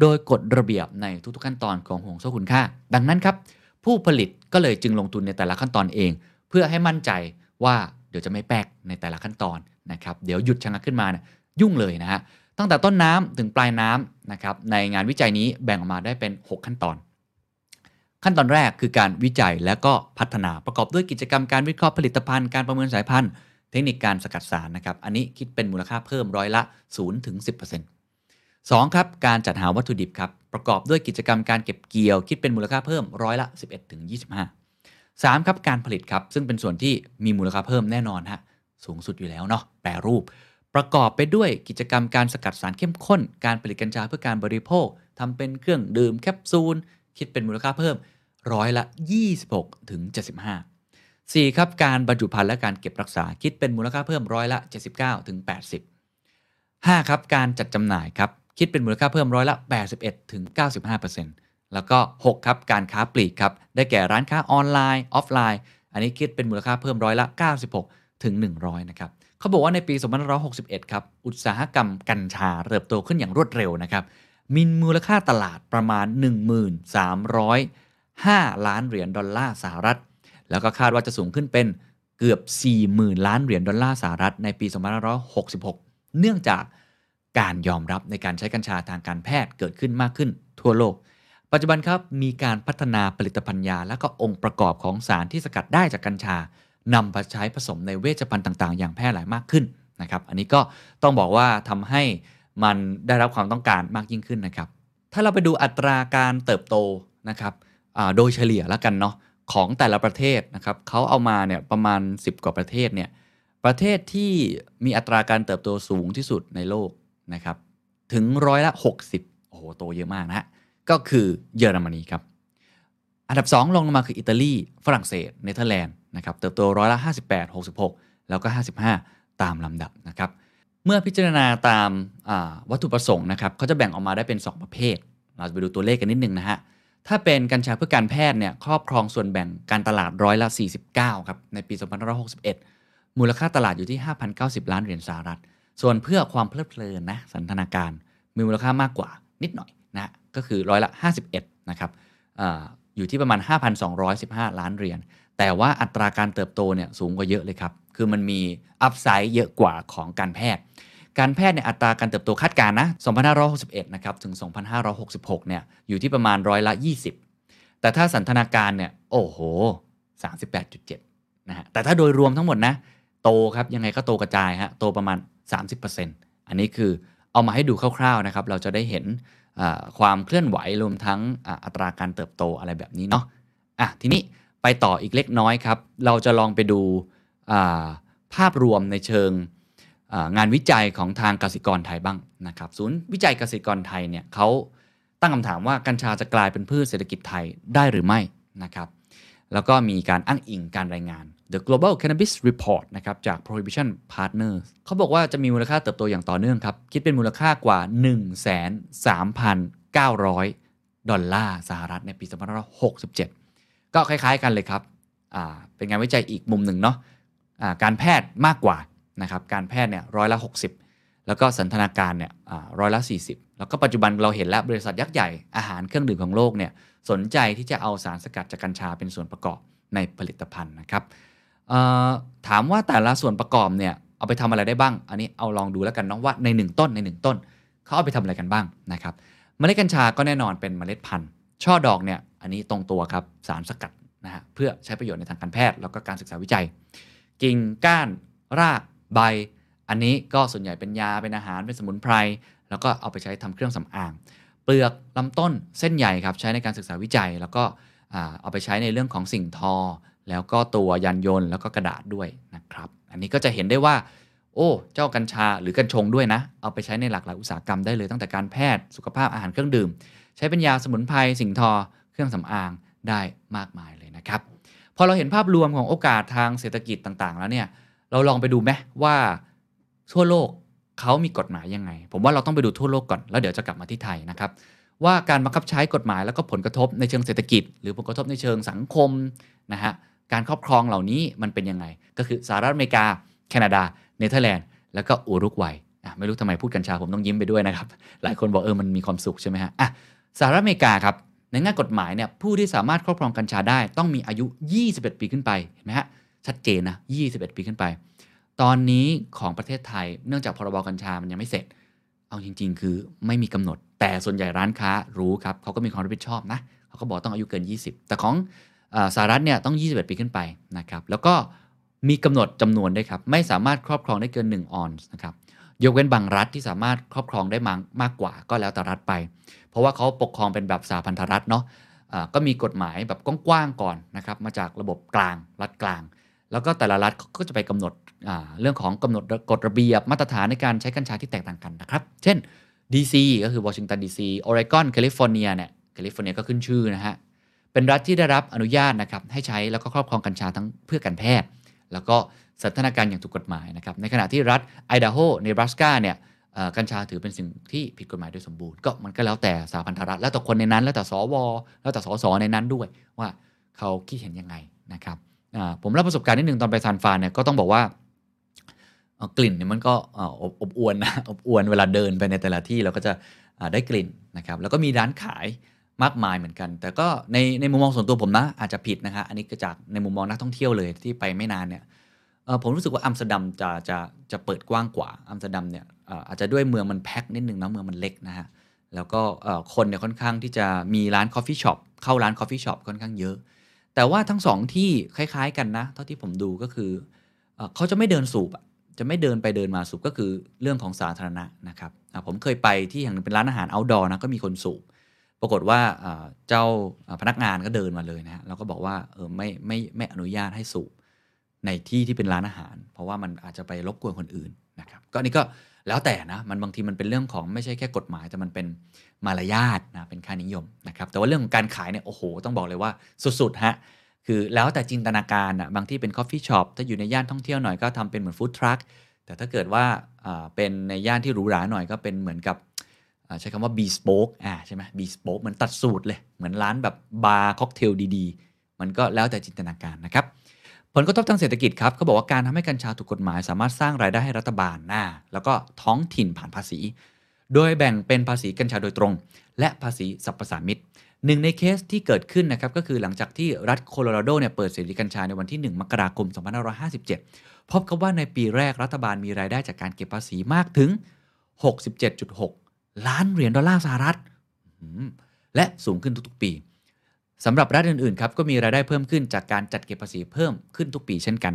โดยกฎระเบียบในทุกๆขั้นตอนของห่วงโซ่คุณค่า ดังนั้นครับผู้ผลิตก็เลยจึงลงทุนในแต่ละขั้นตอนเอง เพื่อให้มั่นใจว่าเดี๋ยวจะไม่แปกในแต่ละขั้นตอน นะครับเดี๋ยวหยุดชะงักขึ้นมานะยุ่งเลยนะฮะตั้งแต่ต้นน้ำถึงปลายน้ำนะครับในงานวิจัยนี้แบ่งออกมาได้เป็น 6 ขั้นตอน ขั้นตอนแรกคือการวิจัยและก็พัฒนาประกอบด้วยกิจกรรมการวิเคราะห์ผลิตภัณฑ์การประเมินสายพันธุ์เทคนิคการสกัดสารนะครับอันนี้คิดเป็นมูลค่าเพิ่มร้อยละ0ถึง10% 2ครับการจัดหาวัตถุดิบครับประกอบด้วยกิจกรรมการเก็บเกี่ยว คิดเป็นมูลค่าเพิ่มร้อยละ11ถึง25 3ครับการผลิตครับซึ่งเป็นส่วนที่มีมูลค่าเพิ่มแน่นอนฮะ สูงสุดอยู่แล้วเนาะแปรรูป ประกอบไปด้วยกิจกรรมการสกัดสารเข้มข้น การผลิตกัญชาเพื่อการบริโภคทำเป็นเครื่องดื่มแคปซูล คิดเป็นมูลค่าเพิ่มร้อยละ 26 ถึง 75 4 ครับการบรรจุภัณฑ์และการเก็บรักษาคิดเป็นมูลค่าเพิ่มร้อยละ 79 ถึง 80 5 ครับการจัดจำหน่ายครับคิดเป็นมูลค่าเพิ่มร้อยละ 81 ถึง 95%แล้วก็ 6 ครับการค้าปลีกครับได้แก่ร้านค้าออนไลน์ ออฟไลน์ อันนี้คิดเป็นมูลค่าเพิ่มร้อยละ 96 ถึง 100 นะครับเขาบอกว่าในปี 2561 ครับ อุตสาหกรรมกัญชาเติบโตขึ้นอย่างรวดเร็วนะครับ มีมูลค่าตลาดประมาณ 1305 ล้านเหรียญดอลลาร์สหรัฐ แล้วก็คาดว่าจะสูงขึ้นเป็นเกือบ 40,000 ล้านเหรียญดอลลาร์สหรัฐในปี 2566 เนื่องจากการยอมรับในการใช้กัญชาทางการแพทย์เกิดขึ้นมากขึ้นทั่วโลก ปัจจุบันครับมีการพัฒนาผลิตภัณฑ์ยาและก็องค์ประกอบของสารที่สกัดได้จากกัญชา นำไปใช้ผสมในเวชภัณฑ์ต่าง ๆ อย่างแพร่หลายมากขึ้นนะครับอันนี้ก็ต้องบอกว่าทำให้มันได้รับความต้องการมากยิ่งขึ้นนะครับ ถ้าเราไปดูอัตราการเติบโตนะครับโดยเฉลี่ยแล้วกันเนาะของแต่ละประเทศนะครับเขาเอามาเนี่ยประมาณ 10 กว่าประเทศเนี่ยประเทศที่มีอัตราการเติบโตสูงที่สุดในโลกนะครับถึงร้อยละ 60 โอ้โห โตเยอะมากนะฮะก็คือเยอรมนีครับ อันดับ 2 ลงมาคืออิตาลี ฝรั่งเศส เนเธอร์แลนด์ นะครับเติบโตร้อยละ 58 66 แล้วก็ 55 ตามลำดับนะครับเมื่อพิจารณาตามาวัตถุประสงค์นะครับเขาจะแบ่งออกมาได้เป็น 2 ประเภท เราจะไปดูตัวเลขกันนิดนึงนะฮะถ้าเป็นกัญชาเพื่อการแพทย์เนี่ยครอบครองส่วนแบ่งการตลาดร้อยละ 49 ครับ ในปี 2561 มูลค่าตลาดอยู่ที่ 5,090 ล้านเหรียญสหรัฐ ส่วนเพื่อความเพลิดเพลินนะสันทนาการมีมูลค่ามากกว่านิดหน่อยนะก็คือร้อยละ 51 นะครับออยู่ที่ประมาณ 5,215 ล้านเหรียญ แต่ว่าอัตราการเติบโตเนี่ยสูงกว่าเยอะเลยครับ คือมันมีอัพไซด์เยอะกว่าของการแพทย์ การแพทย์เนี่ยอัตราการเติบโตคาดการณ์นะ 2561 นะครับ ถึง 2566 เนี่ย อยู่ที่ประมาณร้อยละ 20 แต่ถ้าสันทนาการเนี่ย โอ้โห 38.7 นะฮะ แต่ถ้าโดยรวมทั้งหมดนะ โตครับ ยังไงก็โตกระจายฮะ โตประมาณ 30%อันนี้คือเอามาให้ดูคร่าวๆนะครับ เราจะได้เห็นความเคลื่อนไหวรวมทั้งออัตราการเติบโตอะไรแบบนี้เนาะ อะ ทีนี้ ไปต่ออีกเล็กน้อยครับ เราจะลองไปดูาภาพรวมในเชิงางานวิจัยของทางกสิกรไทยบ้างนะครับ ศูนย์วิจัยกสิกรไทยเนี่ยเขาตั้งคำถามว่ากัญชาจะกลายเป็นพืชเศรษฐกิจไทยได้หรือไม่นะครับ แล้วก็มีการอ้างอิงการรายงาน The Global Cannabis Report นะครับจาก Prohibition Partners เขาบอกว่าจะมีมูลค่าเติบโตอย่างต่อเนื่องครับ คิดเป็นมูลค่ากว่า 1,3,900 ดอลลาร์สหรัฐในปี 2567 ก็คล้าย ๆ กันเลยครับเป็นงานวิจัยอีกมุมหนึ่งเนาะอ่าการแพทย์มากกว่านะครับการแพทย์เนี่ยร้อยละ 60 แล้วก็สันทนาการเนี่ยร้อยละ 40 แล้วก็ปัจจุบันเราเห็นแล้วบริษัทยักษ์ใหญ่อาหารเครื่องดื่มของโลกเนี่ยสนใจที่จะเอาสารสกัดจากกัญชาเป็นส่วนประกอบในผลิตภัณฑ์นะครับถามว่าแต่ละส่วนประกอบเนี่ยเอาไปทำอะไรได้บ้าง อันนี้เอาลองดูแล้วกันเนาะว่าใน 1 ต้นใน 1 ต้นเขาเอาไปทำอะไรกันบ้างนะครับเมล็ดกัญชาก็แน่นอนเป็นเมล็ดพันธุ์ ช่อดอกเนี่ยอันนี้ตรงตัวครับสารสกัดนะฮะเพื่อใช้ประโยชน์ในทางการแพทย์แล้วก็การศึกษาวิจัย กิ่งก้านรากใบ อันนี้ก็ส่วนใหญ่เป็นยาเป็นอาหารเป็นสมุนไพร แล้วก็เอาไปใช้ทำเครื่องสำอาง เปลือกลำต้นเส้นใหญ่ครับใช้ในการศึกษาวิจัย แล้วก็เอาไปใช้ในเรื่องของสิ่งทอ แล้วก็ตัวยานยนต์แล้วก็กระดาษด้วยนะครับ อันนี้ก็จะเห็นได้ว่า โอ้ เจ้ากัญชาหรือกัญชงด้วยนะ เอาไปใช้ในหลากหลายอุตสาหกรรมได้เลยตั้งแต่การแพทย์สุขภาพอาหารเครื่องดื่ม ช้เป็นยาสมุนไพรสิ่งทอ เครื่องสำอางได้มากมายเลยนะครับ พอเราเห็นภาพรวมของโอกาสทางเศรษฐกิจต่างๆ แล้วเนี่ยเราลองไปดูไหมว่าทั่วโลกเขามีกฎหมายยังไง ผมว่าเราต้องไปดูทั่วโลกก่อนแล้วเดี๋ยวจะกลับมาที่ไทยนะครับว่าการบังคับใช้กฎหมายแล้วก็ผลกระทบในเชิงเศรษฐกิจ หรือผลกระทบในเชิงสังคมนะฮะการครอบครองเหล่านี้มันเป็นยังไง ก็คือสหรัฐอเมริกา แคนาดา เนเธอร์แลนด์ แล้วก็อุรุกวัยไม่รู้ทำไมพูดกัญชาผมต้องยิ้มไปด้วยนะครับ หลายคนบอกเออมันมีความสุขใช่ไหมฮะอะ สหรัฐอเมริกาครับในแง่กฎหมายเนี่ยผู้ที่สามารถครอบครองกัญชาได้ต้องมีอายุ 21 ปีขึ้นไปเห็นไหมฮะชัดเจนนะ 21 ปีขึ้นไป ตอนนี้ของประเทศไทยเนื่องจากพรบกัญชามันยังไม่เสร็จ เอาจริง ๆ คือไม่มีกำหนด แต่ส่วนใหญ่ร้านค้ารู้ครับเขาก็มีความรับผิดชอบนะเขาก็บอกต้องอายุเกิน 20 แต่ของอสหรัฐเนี่ยต้อง 21 ปีขึ้นไปนะครับแล้วก็มีกำหนดจำนวนด้วยครับไม่สามารถครอบครองได้เกิน 1 ออนซ์นะครับยกเว้นบางรัฐที่สามารถครอบครองได้มากมากกว่าก็แล้วแต่รัฐไป เพราะว่าเขาปกครองเป็นแบบสหพันธรัฐเนาะอ่าก็มีกฎหมายแบบกว้างๆก่อนนะครับมาจากระบบกลางรัฐกลาง แล้วก็แต่ละรัฐก็จะไปกำหนดเรื่องของกำหนดกฎระเบียบมาตรฐานในการใช้กัญชาที่แตกต่างกันนะครับ เช่น DC ก็คือวอชิงตันดีซีออริกอนแคลิฟอร์เนียเนี่ยแคลิฟอร์เนียก็ขึ้นชื่อนะฮะเป็นรัฐที่ได้รับอนุญาตนะครับให้ใช้แล้วก็ครอบครองกัญชาทั้งเพื่อการแพทย์ แล้วก็สันทนาการอย่างถูกกฎหมายนะครับในขณะที่รัฐไอดาโฮเนบราสกาเนี่ย กัญชาถือเป็นสิ่งที่ผิดกฎหมายโดยสมบูรณ์ก็มันก็แล้วแต่สาพันธรัฐแล้วแต่คนในนั้น แล้วแต่สวแล้วแต่สสในนั้นด้วยว่าเขาคิดเห็นยังไงนะครับผมเล่าประสบการณ์นิดหนึ่งตอนไปซานฟรานเนี่ยก็ต้องบอกว่ากลิ่นเนี่ยมันก็อบอวนนะอบอวนเวลาเดินไปในแต่ละที่เราก็จะได้กลิ่นนะครับแล้วก็มีร้านขายมากมายเหมือนกัน แต่ก็ในในมุมมองส่วนตัวผมนะอาจจะผิดนะฮะอันนี้ก็จากในมุมมองนักท่องเที่ยวเลยที่ไปไม่นานเนี่ยผมรู้สึกว่าอัมสเตอร์ดัมจะจะจะเปิดกว้างกว่าอัมสเตอร์ดัมเนี่ย อาจจะด้วยเมืองมันแพ็คนิดนึงนะเมืองมันเล็กนะฮะแล้วก็คนเนี่ยค่อนข้างที่จะมีร้าน coffee shop เข้าร้าน coffee shop ค่อนข้างเยอะ แต่ว่าทั้งสองที่คล้าย ๆ กันนะ เท่าที่ผมดูก็คือเอ่อเขาจะไม่เดินสูบจะไม่เดินไปเดินมาสูบก็คือเรื่องของสาธารณะนะครับผมเคยไปที่แห่งหนึ่งเป็นร้านอาหาร outdoor นะก็มีคนสูบปรากฏว่าเจ้าพนักงานก็เดินมาเลยนะฮะแล้วก็บอกว่าเออไม่ไม่ไม่อนุญาตให้สูบในที่ที่เป็นร้านอาหาร เพราะว่ามันอาจจะไปรบกวนคนอื่นนะครับก็นนี้ก็ แล้วแต่นะมันบางทีมันเป็นเรื่องของไม่ใช่แค่กฎหมาย แต่มันเป็นมารยาทนะเป็นค่านิยมนะครับแต่ว่าเรื่องของการขายเนี่ยโอ้โห ต้องบอกเลยว่าสุดๆฮะคือแล้วแต่จินตนาการอะบางที่เป็น coffee shop ถ้าอยู่ในย่านท่องเที่ยวหน่อยก็ทำเป็นเหมือน food truck แต่ถ้าเกิดว่าเป็นในย่านที่หรูหราหน่อยก็เป็นเหมือนกับใช้คำว่า bespoke อ่าใช่ไหม bespoke เหมือนตัดสูตรเลย เหมือนร้านแบบบาร์ค็อกเทลดีๆ มันก็แล้วแต่จินตนาการนะครับ ผลกระทบทางเศรษฐกิจครับเขาบอกว่าการทำให้กัญชาถูกกฎหมาย สามารถสร้างรายได้ให้รัฐบาลหน้า แล้วก็ท้องถิ่นผ่านภาษี โดยแบ่งเป็นภาษีกัญชาโดยตรง และภาษีสรรพสามิตหนึ่งในเคสที่เกิดขึ้นนะครับก็คือหลังจากที่รัฐโคโลราโดเนี่ยเปิดเสรีกัญชาในวันที่ 1 มกราคม 2557 พบกับว่าในปีแรกรัฐบาลมีรายได้จากการเก็บภาษีมากถึง 67.6 ล้านเหรียญดอลลาร์สหรัฐ และสูงขึ้นทุกๆปี สำหรับรัฐอื่นๆครับก็มีรายได้เพิ่มขึ้นจากการจัดเก็บภาษีเพิ่มขึ้นทุกปีเช่นกัน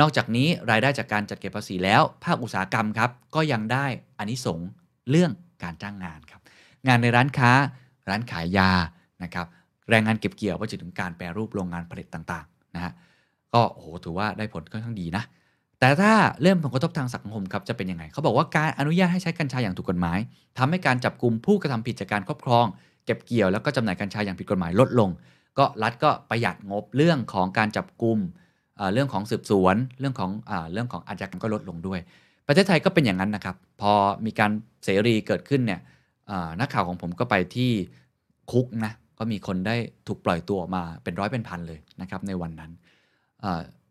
นอกจากนี้รายได้จากการจัดเก็บภาษีแล้ว ภาคอุตสาหกรรมครับก็ยังได้อานิสงส์เรื่องการจ้างงานครับงานในร้านค้า ร้านขายยานะครับแรงงานเก็บเกี่ยวไปจนถึงการแปรรูปโรงงานผลิตต่างๆนะฮะก็โอ้โหถือว่าได้ผลค่อนข้างดีนะแต่ถ้าเรื่องผลกระทบทางสังคมครับจะเป็นยังไงเขาบอกว่าการอนุญาตให้ใช้กัญชาอย่างถูกกฎหมายทำให้การจับกลุ่มผู้กระทำผิดจากการครอบครอง เก็บเกี่ยวแล้วก็จำหน่ายกัญชาอย่างผิดกฎหมายลดลง ก็รัฐก็ประหยัดงบเรื่องของการจับกลุ่มเรื่องของสืบสวนเรื่องของอเรื่องของอาชญากรรมก็ลดลงด้วย ประเทศไทยก็เป็นอย่างนั้นนะครับ พอมีการเสรีเกิดขึ้นเนี่ยนักข่าวของผมก็ไปที่คุกนะก็มีคนได้ถูกปล่อยตัวออกมาเป็นร้อยเป็นพันเลยนะครับในวันนั้น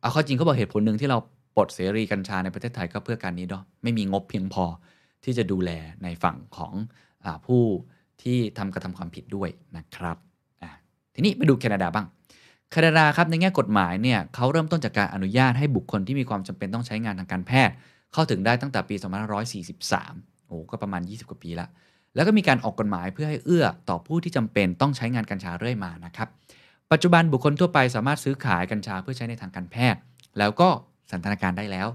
เอาข้าจริงเขาบอกเหตุผลหนึ่งที่เราปลดเสรีกัญชาในประเทศไทยก็เพื่อการนี้เนาะไม่มีงบเพียงพอที่จะดูแลในฝั่งของอผู้ ที่ทำกระทำความผิดด้วยนะครับอะทีนี้ไปดูแคนาดาบ้างแคนาดาครับในแง่กฎหมายเนี่ยเขาเริ่มต้นจากการอนุญาตให้บุคคลที่มีความจำเป็นต้องใช้งานทางการแพทย์ เข้าถึงได้ตั้งแต่ปี 2543 โอ้ก็ประมาณ 20 กว่าปีละแล้วก็มีการออกกฎหมายเพื่อให้เอื้อต่อผู้ที่จำเป็นต้องใช้งานกัญชาเรื่อยมานะครับปัจจุบันบุคคลทั่วไปสามารถซื้อขายกัญชาเพื่อใช้ในทางการแพทย์ แล้วก็สันทนาการได้แล้ว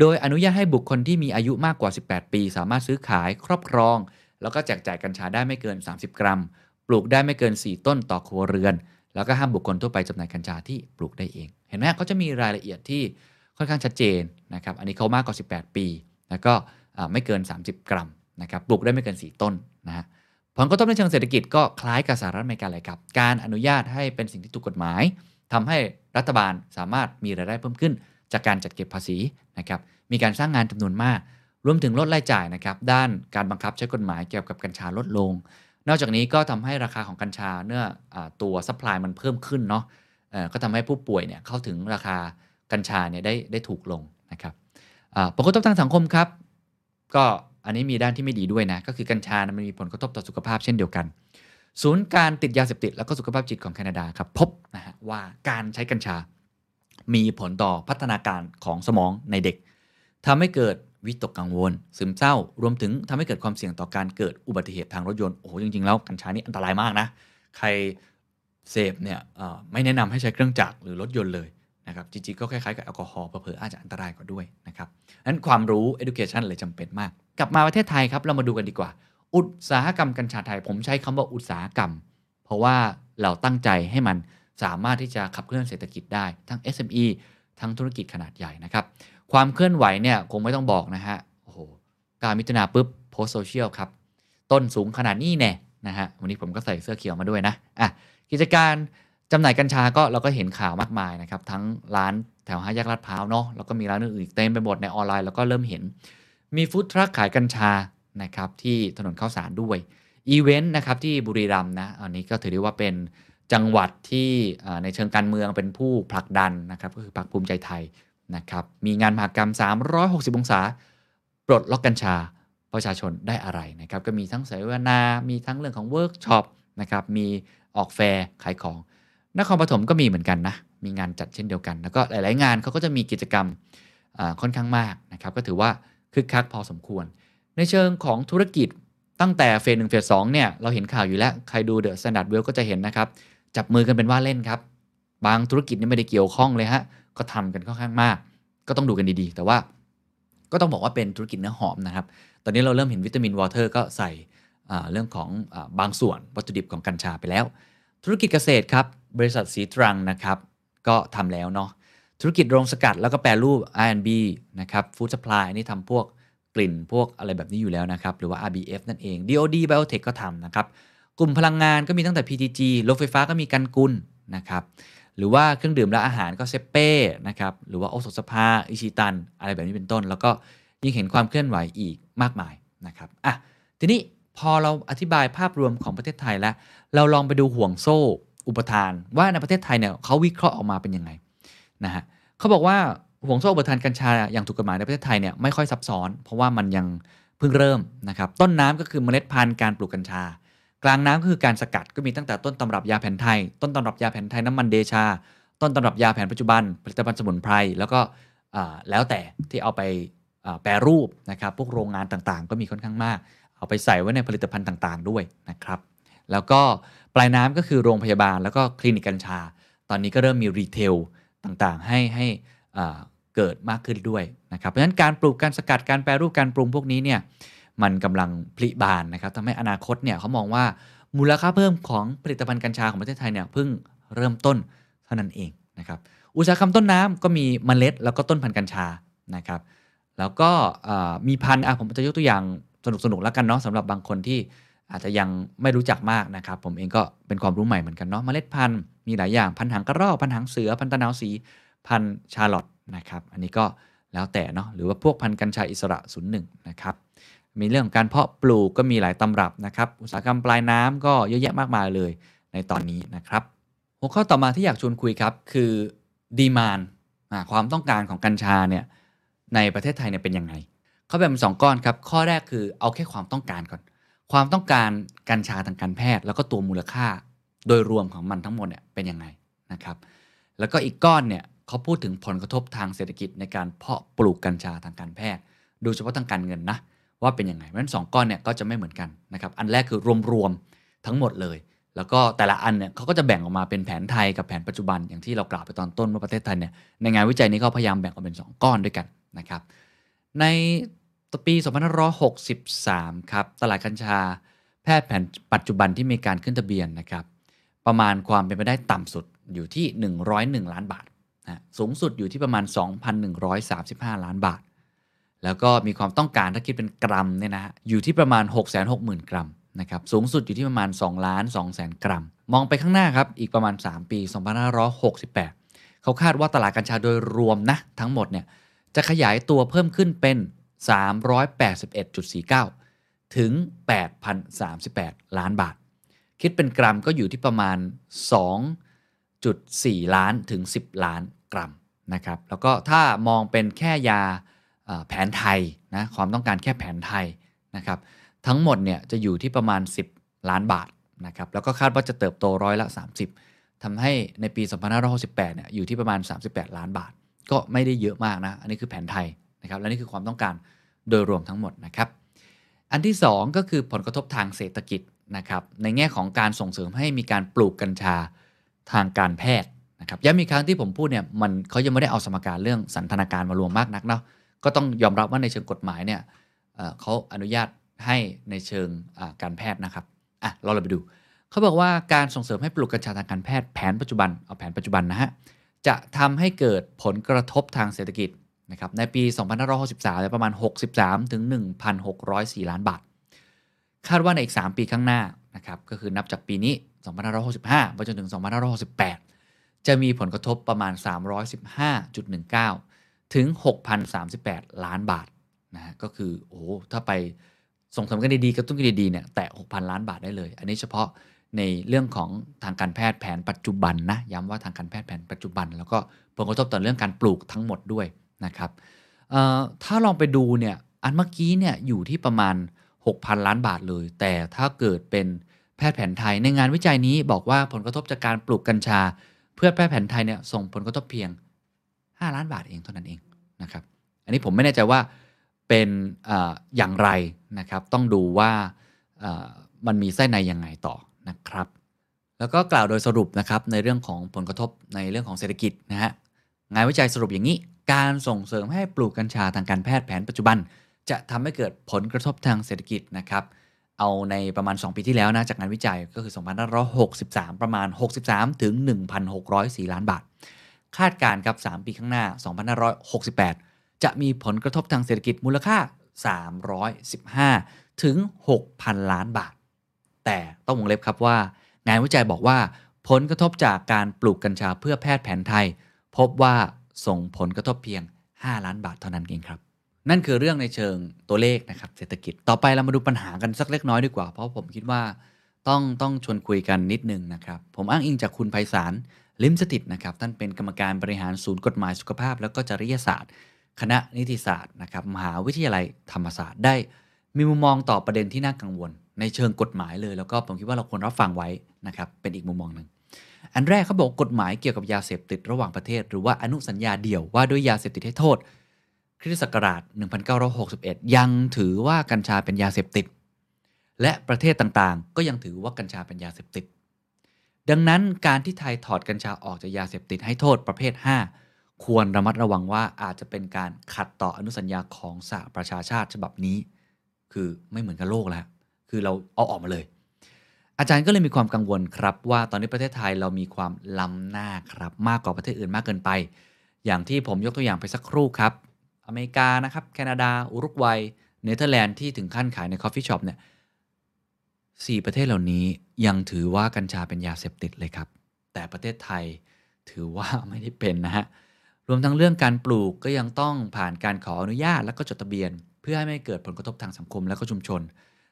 โดยอนุญาตให้บุคคลที่มีอายุมากกว่า 18 ปี สามารถซื้อขายครอบครอง แล้วก็แจกจ่ายกัญชาได้ไม่เกิน 30 กรัม ปลูกได้ไม่เกิน 4 ต้นต่อครัวเรือน แล้วก็ห้ามบุคคลทั่วไปจำหน่ายกัญชาที่ปลูกได้เอง เห็นไหมเขาจะมีรายละเอียดที่ค่อนข้างชัดเจนนะครับ อันนี้เขามากกว่า 18 ปี แล้วก็ไม่เกิน 30 กรัมนะครับ ปลูกได้ไม่เกิน 4 ต้นนะฮะ ผลกระทบในเชิงเศรษฐกิจก็คล้ายกับสหรัฐอเมริกาเลยครับ การอนุญาตให้เป็นสิ่งที่ถูกกฎหมายทำให้รัฐบาลสามารถมีรายได้เพิ่มขึ้น จากการจัดเก็บภาษีนะครับ มีการสร้างงานจำนวนมาก รวมถึงลดรายจ่ายนะครับด้านการบังคับใช้กฎหมายเกี่ยวกับกัญชาลดลง นอกจากนี้ก็ทำให้ราคาของกัญชาเนื่องจากตัว supply มันเพิ่มขึ้นเนาะก็ทำให้ผู้ป่วยเนี่ยเข้าถึงราคากัญชาเนี่ยได้ได้ถูกลงนะครับผลกระทบทางสังคมครับ ก็อันนี้มีด้านที่ไม่ดีด้วยนะ ก็คือกัญชานะมันมีผลกระทบต่อสุขภาพเช่นเดียวกัน ศูนย์การติดยาเสพติด แล้วก็สุขภาพจิตของแคนาดาครับ พบนะฮะว่าการใช้กัญชา มีผลต่อพัฒนาการของสมองในเด็กทำให้เกิด วิตกกังวล ซึมเศร้า รวมถึงทำให้เกิดความเสี่ยงต่อการเกิดอุบัติเหตุทางรถยนต์ โอ้โห จริง ๆ แล้วกัญชานี่อันตรายมากนะ ใครเสพเนี่ยไม่แนะนำให้ใช้เครื่องจักรหรือรถยนต์เลยนะครับ จริง ๆ ก็คล้ายๆ กับแอลกอฮอล์เผลออาจจะอันตรายกว่าด้วยนะครับนั้นความรู้ education เลยจำเป็นมาก กลับมาประเทศไทยครับเรามาดูกันดีกว่า อุตสาหกรรมกัญชาไทย ผมใช้คำว่าอุตสาหกรรม เพราะว่าเราตั้งใจให้มันสามารถที่จะขับเคลื่อนเศรษฐกิจได้ทั้ง SME ทั้งธุรกิจขนาดใหญ่นะครับ ความเคลื่อนไหวเนี่ยคงไม่ต้องบอกนะฮะโอ้โหการมิถุนาปุ๊บโพสต์โซเชียลครับ ต้นสูงขนาดนี้แน่นะฮะวันนี้ผมก็ใส่เสื้อเขียวมาด้วยนะอะกิจการจำหน่ายกัญชาก็เราก็เห็นข่าวมากมายนะครับ ทั้งร้านแถวห้าแยกลาดพร้าวเนาะแล้วก็มีร้านอื่นๆอีกเต็มไปหมดในออนไลน์แล้วก็เริ่มเห็น มี food truck ขายกัญชานะครับที่ถนนข้าวสารด้วยอีเวนต์นะครับที่บุรีรัมย์นะอันนี้ก็ถือได้ว่าเป็นจังหวัดที่ในเชิงการเมืองเป็นผู้ผลักดันนะครับก็คือพรรคภูมิใจไทย นะครับมีงานมหกรรม 360 องศา ปลดล็อกกัญชาประชาชนได้อะไรนะครับก็มีทั้งเสวนา มีทั้งเรื่องของเวิร์กช็อปนะครับมีออกแฟร์ขายของ นครปฐมก็มีเหมือนกันนะ มีงานจัดเช่นเดียวกัน แล้วก็หลาย ๆ งานเขาก็จะมีกิจกรรมค่อนข้างมากนะครับก็ถือว่าคึกคักพอสมควร ในเชิงของธุรกิจตั้งแต่ phase หนึ่ง phase สองเนี่ยเราเห็นข่าวอยู่แล้ว ใครดู THE STANDARD WEALTH ก็จะเห็นนะครับ จับมือกันเป็นว่าเล่นครับ บางธุรกิจนี่ไม่ได้เกี่ยวข้องเลยฮะ ก็ทำกันค่อนข้างมาก ก็ต้องดูกันดีๆ แต่ว่าก็ต้องบอกว่าเป็นธุรกิจเนื้อหอมนะครับ ตอนนี้เราเริ่มเห็นวิตามินวอเตอร์ก็ใส่เรื่องของอบางส่วนวัตถุดิบของกัญชาไปแล้ว ธุรกิจเกษตรครับ บริษัทสีตรังนะครับ ก็ทำแล้วเนาะธุรกิจโรงสกัดแล้วก็แปรรูป R&B นะครับฟู้ดสปายนี่ทำพวกกลิ่นพวกอะไรแบบนี้อยู่แล้วนะครับ หรือว่า RBF นั่นเอง DOD Biotech ก็ทำนะครับ กลุ่มพลังงานก็มีตั้งแต่ PTG รถไฟฟ้าก็มีกันกุลนะครับ รือว่าเครื่องดื่มและอาหารก็เซเป้นะครับหรือว่าโอสถสภาอิชิตัน อะไรแบบนี้เป็นต้น แล้วก็ยิ่งเห็นความเคลื่อนไหวอีกมากมายนะครับอะทีนี้พอเราอธิบายภาพรวมของประเทศไทยแล้ว เราลองไปดูห่วงโซ่อุปทาน ว่าในประเทศไทยเนี่ยเขาวิเคราะห์ออกมาเป็นยังไงนะฮะเขาบอกว่าห่วงโซ่อุปทานกัญชาอย่างถูกกฎหมายในประเทศไทยเนี่ยไม่ค่อยซับซ้อน เพราะว่ามันยังเพิ่งเริ่มนะครับต้นน้ำก็คือเมล็ดพันธุ์การปลูกกัญชา กลางน้ำก็คือการสกัดก็มีตั้งแต่ต้นตำรับยาแผนไทย ต้นตำรับยาแผนไทยน้ำมันเดชา ต้นตำรับยาแผนปัจจุบัน ผลิตภัณฑ์สมุนไพรแล้วก็แล้วแต่ที่เอาไปแปรรูปนะครับพวกโรงงานต่างๆ ก็มีค่อนข้างมาก เอาไปใส่ไว้ในผลิตภัณฑ์ต่างๆ ด้วยนะครับ แล้วก็ปลายน้ำก็คือโรงพยาบาลแล้วก็คลินิกกัญชา ตอนนี้ก็เริ่มมีรีเทลต่างๆ ให้ให้เกิดมากขึ้นด้วยนะครับเพราะฉะนั้นการปลูกการสกัดการแปรรูปการปรุงพวกนี้เนี่ย มันกำลังผลิบานนะครับทำให้อนาคตเนี่ยเขามองว่ามูลค่าเพิ่มของผลิตภัณฑ์กัญชาของประเทศไทยเนี่ยเพิ่งเริ่มต้นเท่านั้นเองนะครับอุตสาหกรรมต้นน้ำก็มีเมล็ด แล้วก็ต้นพันธุ์กัญชานะครับแล้วก็มีพันธุ์ผมจะยกตัวอย่างสนุกๆแล้วกันเนาะสำหรับบางคนที่อาจจะยังไม่รู้จักมากนะครับ ผมเองก็เป็นความรู้ใหม่เหมือนกันเนาะเมล็ดพันธุ์มีหลายอย่างพันธุ์หางกระรอกพันธุ์หางเสือพันธุ์ตะนาวสีพันธุ์ชาร์ลอตนะครับ อันนี้ก็แล้วแต่เนาะหรือว่าพวกพันธุ์กัญชาอิสระศูนย์หนึ่งนะครับ มีเรื่องของการเพาะปลูกก็มีหลายตำรับนะครับ อุตสาหกรรมปลายน้ำก็เยอะแยะมากมายเลยในตอนนี้นะครับ หัวข้อต่อมาที่อยากชวนคุยครับคือดีมานความต้องการของกัญชาเนี่ยในประเทศไทยเนี่ยเป็นยังไงเขาแบ่งเป็นสองก้อนครับ ข้อแรกคือเอาแค่ความต้องการก่อน ความต้องการกัญชาทางการแพทย์ แล้วก็ตัวมูลค่าโดยรวมของมันทั้งหมดเนี่ยเป็นยังไงนะครับ แล้วก็อีกก้อนเนี่ยเขาพูดถึงผลกระทบทางเศรษฐกิจในการเพาะปลูกกัญชาทางการแพทย์ โดยเฉพาะทางการเงินนะ ว่าเป็นยังไงเพราะฉะนั้นสองก้อนเนี่ยก็จะไม่เหมือนกันนะครับอันแรกคือรวมๆทั้งหมดเลย แล้วก็แต่ละอันเนี่ยเขาก็จะแบ่งออกมาเป็นแผนไทยกับแผนปัจจุบันอย่างที่เรากล่าวไปตอนต้นว่าประเทศไทยเนี่ยในงานวิจัยนี้ก็พยายามแบ่งออกเป็น 2 ก้อนด้วยกันนะครับในปี2563ครับตลาดกัญชา แพทย์แผนปัจจุบันที่มีการขึ้นทะเบียนนะครับประมาณความเป็นไปได้ต่ำสุดอยู่ที่ 101 ล้านบาทนะสูงสุดอยู่ที่ประมาณ 2,135 ล้านบาท แล้วก็มีความต้องการถ้าคิดเป็นกรัมเนี่ยนะฮะอยู่ที่ประมาณ 6 6 0 0 0 0 กรัมนะครับสูงสุดอยู่ที่ประมาณ2ล้าน2แสนกรัม มองไปข้างหน้าครับ อีกประมาณ 3 ปี 2568 เขาคาดว่าตลาดกัญชาโดยรวมนะ ทั้งหมดเนี่ยจะขยายตัวเพิ่มขึ้นเป็น 381.49 ถึง 8,038 ล้านบาท คิดเป็นกรัมก็อยู่ที่ประมาณ 2.4 ล้านถึง 10 ล้านกรัมนะครับแล้วก็ถ้ามองเป็นแค่ยา แผนไทยนะความต้องการแค่แผนไทยนะครับทั้งหมดเนี่ยจะอยู่ที่ประมาณ 10 ล้านบาทนะครับแล้วก็คาดว่าจะเติบโตร้อยละ 30ทำให้ในปี 2568เนี่ยอยู่ที่ประมาณ 38 ล้านบาท ก็ไม่ได้เยอะมากนะอันนี้คือแผนไทยนะครับและนี่คือความต้องการโดยรวมทั้งหมดนะครับอันที่ 2 ก็คือผลกระทบทางเศรษฐกิจนะครับในแง่ของการส่งเสริมให้มีการปลูกกัญชาทางการแพทย์นะครับย้ำอีกครั้งที่ผมพูดเนี่ยมันเขายังไม่ได้เอาสมการเรื่องสันทนาการมารวมมากนักเนาะ ก็ต้องยอมรับว่าในเชิงกฎหมายเนี่ยเขาอนุญาตให้ในเชิงการแพทย์นะครับอะเราเราไปดู เขาบอกว่าการส่งเสริมให้ปลูกกัญชาทางการแพทย์แผนปัจจุบันเอาแผนปัจจุบันนะฮะจะทำให้เกิดผลกระทบทางเศรษฐกิจนะครับในปี 2563ประมาณ 63 ถึง 1,604 ล้านบาท คาดว่าในอีก 3 ปีข้างหน้านะครับก็คือนับจากปีนี้ 2565 ไปจนถึง 2568 จะมีผลกระทบประมาณ 315.19 ถึง 6,038 ล้านบาทนะฮะก็คือโอ้ถ้าไปส่งเสริมกันดีๆกระตุ้นกันดีๆเนี่ยแตะ6,000 ล้านบาทได้เลย อันนี้เฉพาะในเรื่องของทางการแพทย์แผนปัจจุบันนะย้ำว่าทางการแพทย์แผนปัจจุบัน แล้วก็ผลกระทบต่อเรื่องการปลูกทั้งหมดด้วยนะครับถ้าลองไปดูเนี่ยอันเมื่อกี้เนี่ยอยู่ที่ประมาณ 6,000 ล้านบาทเลย แต่ถ้าเกิดเป็นแพทย์แผนไทยในงานวิจัยนี้บอกว่าผลกระทบจากการปลูกกัญชา เพื่อแพทย์แผนไทยเนี่ยส่งผลกระทบเพียง 5 ล้านบาทเองเท่านั้นเองนะครับอันนี้ผมไม่แน่ใจว่าเป็นออย่างไรนะครับต้องดูว่ามันมีไส้ในยังไงต่อนะครับ แล้วก็กล่าวโดยสรุปนะครับในเรื่องของผลกระทบในเรื่องของเศรษฐกิจนะฮะงานวิจัยสรุปอย่างนี้ การส่งเสริมให้ปลูกกัญชาทางการแพทย์แผนปัจจุบัน จะทำให้เกิดผลกระทบทางเศรษฐกิจนะครับเอาในประมาณ 2 ปีที่แล้วนะจากงานวิจัยก็คือ 2563 ประมาณ 63 ถึง 1,604 ล้านบาท คาดการณ์ครับ 3 ปีข้างหน้า 2568 จะมีผลกระทบทางเศรษฐกิจมูลค่า 315 ถึง 6,000 ล้านบาท แต่ต้องวงเล็บครับว่า งานวิจัยบอกว่า ผลกระทบจากการปลูกกัญชาเพื่อแพทย์แผนไทย พบว่าส่งผลกระทบเพียง 5 ล้านบาทเท่านั้นเองครับ นั่นคือเรื่องในเชิงตัวเลขนะครับเศรษฐกิจต่อไปเรามาดูปัญหากันสักเล็กน้อยดีกว่า เพราะผมคิดว่าต้องต้องชวนคุยกันนิดนึงนะครับ ผมอ้างอิงจากคุณไพศาล ลิมสติดนะครับท่านเป็นกรรมการบริหารศูนย์กฎหมายสุขภาพ แล้วก็จริยศาสตร์ คณะนิติศาสตร์นะครับมหาวิทยาลัยธรรมศาสตร์ได้ มีมุมมองต่อประเด็นที่น่ากังวล ในเชิงกฎหมายเลย แล้วก็ผมคิดว่าเราควรรับฟังไว้นะครับเป็นอีกมุมมองหนึ่งอันแรกเขาบอกกฎหมายเกี่ยวกับยาเสพติดระหว่างประเทศ หรือว่าอนุสัญญาเดี่ยวว่าด้วยยาเสพติดให้โทษคริสตศักราช 1961 ยังถือว่ากัญชาเป็นยาเสพติด และประเทศต่างๆ ก็ยังถือว่ากัญชาเป็นยาเสพติด ดังนั้นการที่ไทยถอดกัญชาออกจากยาเสพติดให้โทษประเภท 5 ควรระมัดระวังว่าอาจจะเป็นการขัดต่ออนุสัญญาของสหประชาชาติฉบับนี้ คือไม่เหมือนกับโลกแล้วคือเราเอาออกมาเลย อาจารย์ก็เลยมีความกังวลครับว่าตอนนี้ประเทศไทยเรามีความล้ำหน้าครับมากกว่าประเทศอื่นมากเกินไป อย่างที่ผมยกตัวอย่างไปสักครู่ครับ อเมริกานะครับแคนาดา อุรุกวัย เนเธอร์แลนด์ที่ถึงขั้นขายใน coffee shop เนี่ย สี่ประเทศเหล่านี้ยังถือว่ากัญชาเป็นยาเสพติดเลยครับ แต่ประเทศไทยถือว่าไม่ได้เป็นนะฮะ รวมทั้งเรื่องการปลูกก็ยังต้องผ่านการขออนุญาตและก็จดทะเบียน เพื่อให้ไม่เกิดผลกระทบทางสังคมและก็ชุมชน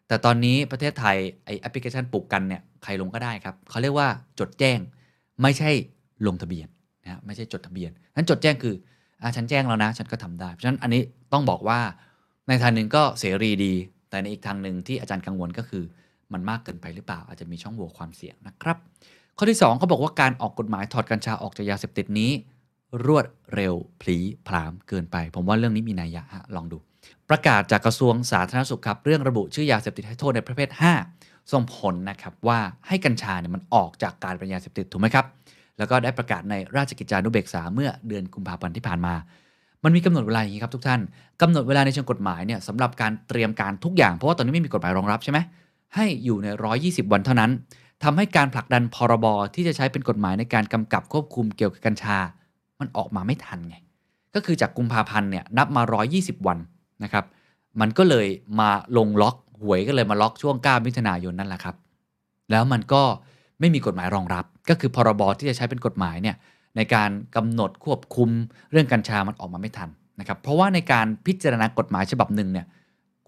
แต่ตอนนี้ประเทศไทยไอแอปพลิเคชันปลูกกันเนี่ยใครลงก็ได้ครับเขาเรียกว่าจดแจ้ง ไม่ใช่ลงทะเบียนนะไม่ใช่จดทะเบียนนั้นจดแจ้งคืออ่าฉันแจ้งแล้วนะ ฉันก็ทำได้ เพราะฉะนั้นอันนี้ต้องบอกว่าในทางหนึ่งก็เสรีดี แต่ในอีกทางหนึ่งที่อาจารย์กังวลก็คือ มันมากเกินไปหรือเปล่า อาจจะมีช่องโหว่ความเสี่ยงนะครับ ข้อที่2เขาบอกว่าการออกกฎหมายถอดกัญชาออกจากยาเสพติดนี้ รวดเร็วพลีพรามเกินไป ผมว่าเรื่องนี้มีนัยยะลองดู ประกาศจากกระทรวงสาธารณสุขครับเรื่องระบุชื่อยาเสพติดให้โทษในประเภท 5 ส่งผลนะครับว่าให้กัญชาเนี่ยมันออกจากการเป็นยาเสพติดถูกไหมครับแล้วก็ได้ประกาศในราชกิจจานุเบกษาเมื่อเดือนกุมภาพันธ์ที่ผ่านมามันมีกำหนดเวลาอย่างนี้ครับทุกท่านกำหนดเวลาในเชิงกฎหมายเนี่ยสำหรับการเตรียมการทุกอย่างเพราะว่าตอนนี้ไม่มีกฎหมายรองรับใช่ไหม ให้อยู่ใน 120 วันเท่านั้นทำให้การผลักดันพรบที่จะใช้เป็นกฎหมายในการกำกับควบคุมเกี่ยวกับกัญชา มันออกมาไม่ทันไง ก็คือจากกุมภาพันธ์เนี่ยนับมา 120 วันนะครับ มันก็เลยมาลงล็อกหวยก็เลยมาล็อกช่วง 9 มิถุนายนนั่นแหละครับ แล้วมันก็ไม่มีกฎหมายรองรับ ก็คือพรบที่จะใช้เป็นกฎหมายเนี่ยในการกำหนดควบคุมเรื่องกัญชามันออกมาไม่ทันนะครับ เพราะว่าในการพิจารณากฎหมายฉบับหนึ่งเนี่ย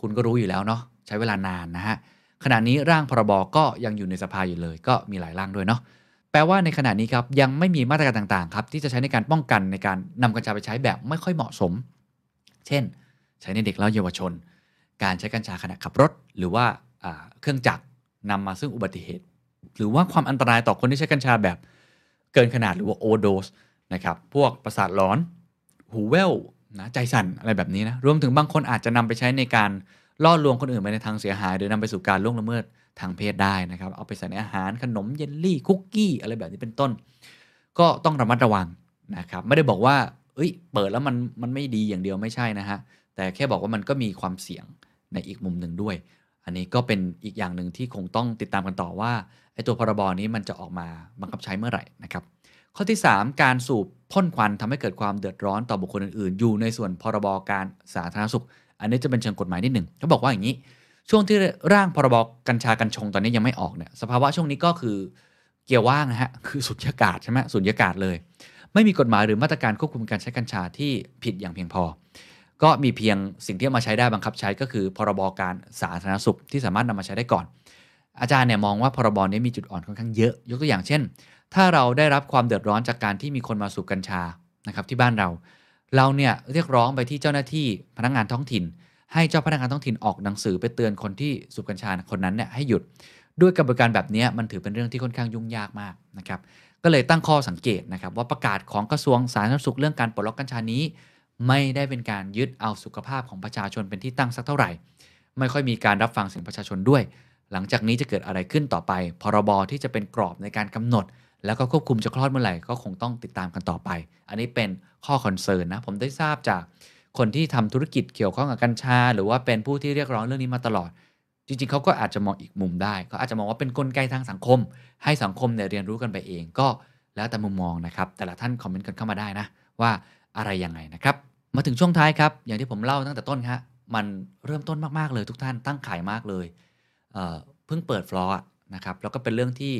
คุณก็รู้อยู่แล้วเนาะใช้เวลานานนะฮะ ขณะนี้ร่างพรบก็ยังอยู่ในสภาอยู่เลย ก็มีหลายร่างด้วยเนาะแปลว่าในขณะนี้ครับยังไม่มีมาตรการต่างๆครับที่จะใช้ในการป้องกันในการนำกัญชาไปใช้แบบไม่ค่อยเหมาะสม เช่น ใช้ในเด็กและเยาวชน การใช้กัญชาขณะขับรถ หรือว่าเครื่องจักรนำมาซึ่งอุบัติเหตุ หรือว่าความอันตรายต่อคนที่ใช้กัญชาแบบเกินขนาดหรือว่าโอโดสนะครับพวกประสาทร้อน หูแว่วนะใจสั่นอะไรแบบนี้นะรวมถึงบางคนอาจจะนำไปใช้ในการ ล่อลวงคนอื่นไปในทางเสียหายหรือนำไปสู่การล่วงละเมิดทางเพศได้นะครับ เอาไปใส่ในอาหารขนมเยลลี่คุกกี้อะไรแบบนี้เป็นต้น ก็ต้องระมัดระวังนะครับไม่ได้บอกว่าเอ้ยเปิดแล้วมันมันไม่ดีอย่างเดียวไม่ใช่นะฮะแต่แค่บอกว่ามันก็มีความเสี่ยงในอีกมุมหนึ่งด้วย อันนี้ก็เป็นอีกอย่างหนึ่งที่คงต้องติดตามกันต่อว่าไอ้ตัวพรบนี้มันจะออกมาบังคับใช้เมื่อไหร่นะครับข้อที่ 3 การสูบพ่นควันทำให้เกิดความเดือดร้อนต่อบุคคลอื่นๆ อยู่ในส่วนพรบการสาธารณสุข อันนี้จะเป็นเชิงกฎหมายนิดหนึ่งเขาบอกว่าอย่างนี้ ช่วงที่ร่างพรบกัญชากัญชงตอนนี้ยังไม่ออกเนี่ยสภาวะช่วงนี้ก็คือเกียร์ว่างนะฮะคือสุญญากาศใช่ไหมสุญญากาศเลย ไม่มีกฎหมายหรือมาตรการควบคุมการใช้กัญชาที่ผิดอย่างเพียงพอ ก็มีเพียงสิ่งที่เอามาใช้ได้บังคับใช้ก็คือพรบการสาธารณสุขที่สามารถนำมาใช้ได้ก่อน อาจารย์เนี่ยมองว่าพรบนี้มีจุดอ่อนค่อนข้างเยอะยกตัวอย่างเช่น ถ้าเราได้รับความเดือดร้อนจากการที่มีคนมาสูบกัญชานะครับที่บ้านเรา เราเนี่ยเรียกร้องไปที่เจ้าหน้าที่พนักงานท้องถิ่น ให้เจ้าพนักงานท้องถิ่นออกหนังสือไปเตือนคนที่สูบกัญชาคนนั้นเนี่ยให้หยุดด้วยกระบวนการแบบนี้มันถือเป็นเรื่องที่ค่อนข้างยุ่งยากมากนะครับก็เลยตั้งข้อสังเกตนะครับว่าประกาศของกระทรวงสาธารณสุขเรื่องการปลดล็อกกัญชานี้ ไม่ได้เป็นการยึดเอาสุขภาพของประชาชนเป็นที่ตั้งสักเท่าไหร่ ไม่ค่อยมีการรับฟังเสียงประชาชนด้วย หลังจากนี้จะเกิดอะไรขึ้นต่อไป พรบที่จะเป็นกรอบในการกำหนด แล้วก็ควบคุมจะคลอดเมื่อไหร่ก็คงต้องติดตามกันต่อไป อันนี้เป็นข้อคอนเซิร์นนะ ผมได้ทราบจากคนที่ทำธุรกิจเกี่ยวข้องกับกัญชา หรือว่าเป็นผู้ที่เรียกร้องเรื่องนี้มาตลอด จริง ๆ เขาก็อาจจะมองอีกมุมได้เขาอาจจะมองว่าเป็นนกลไกทางสังคม ให้สังคมเนี่ยเรียนรู้กันไปเอง ก็แล้วแต่มุมมองนะครับ แต่ละท่านคอมเมนต์กันเข้ามาได้นะ ว่าอะไรยังไงนะครับ มาถึงช่วงท้ายครับ อย่างที่ผมเล่าตั้งแต่ต้นครับมันเริ่มต้นมากๆเลยทุกท่านตั้งขายมากเลยเเพิ่งเปิดฟลอร์นะครับแล้วก็เป็นเรื่องที่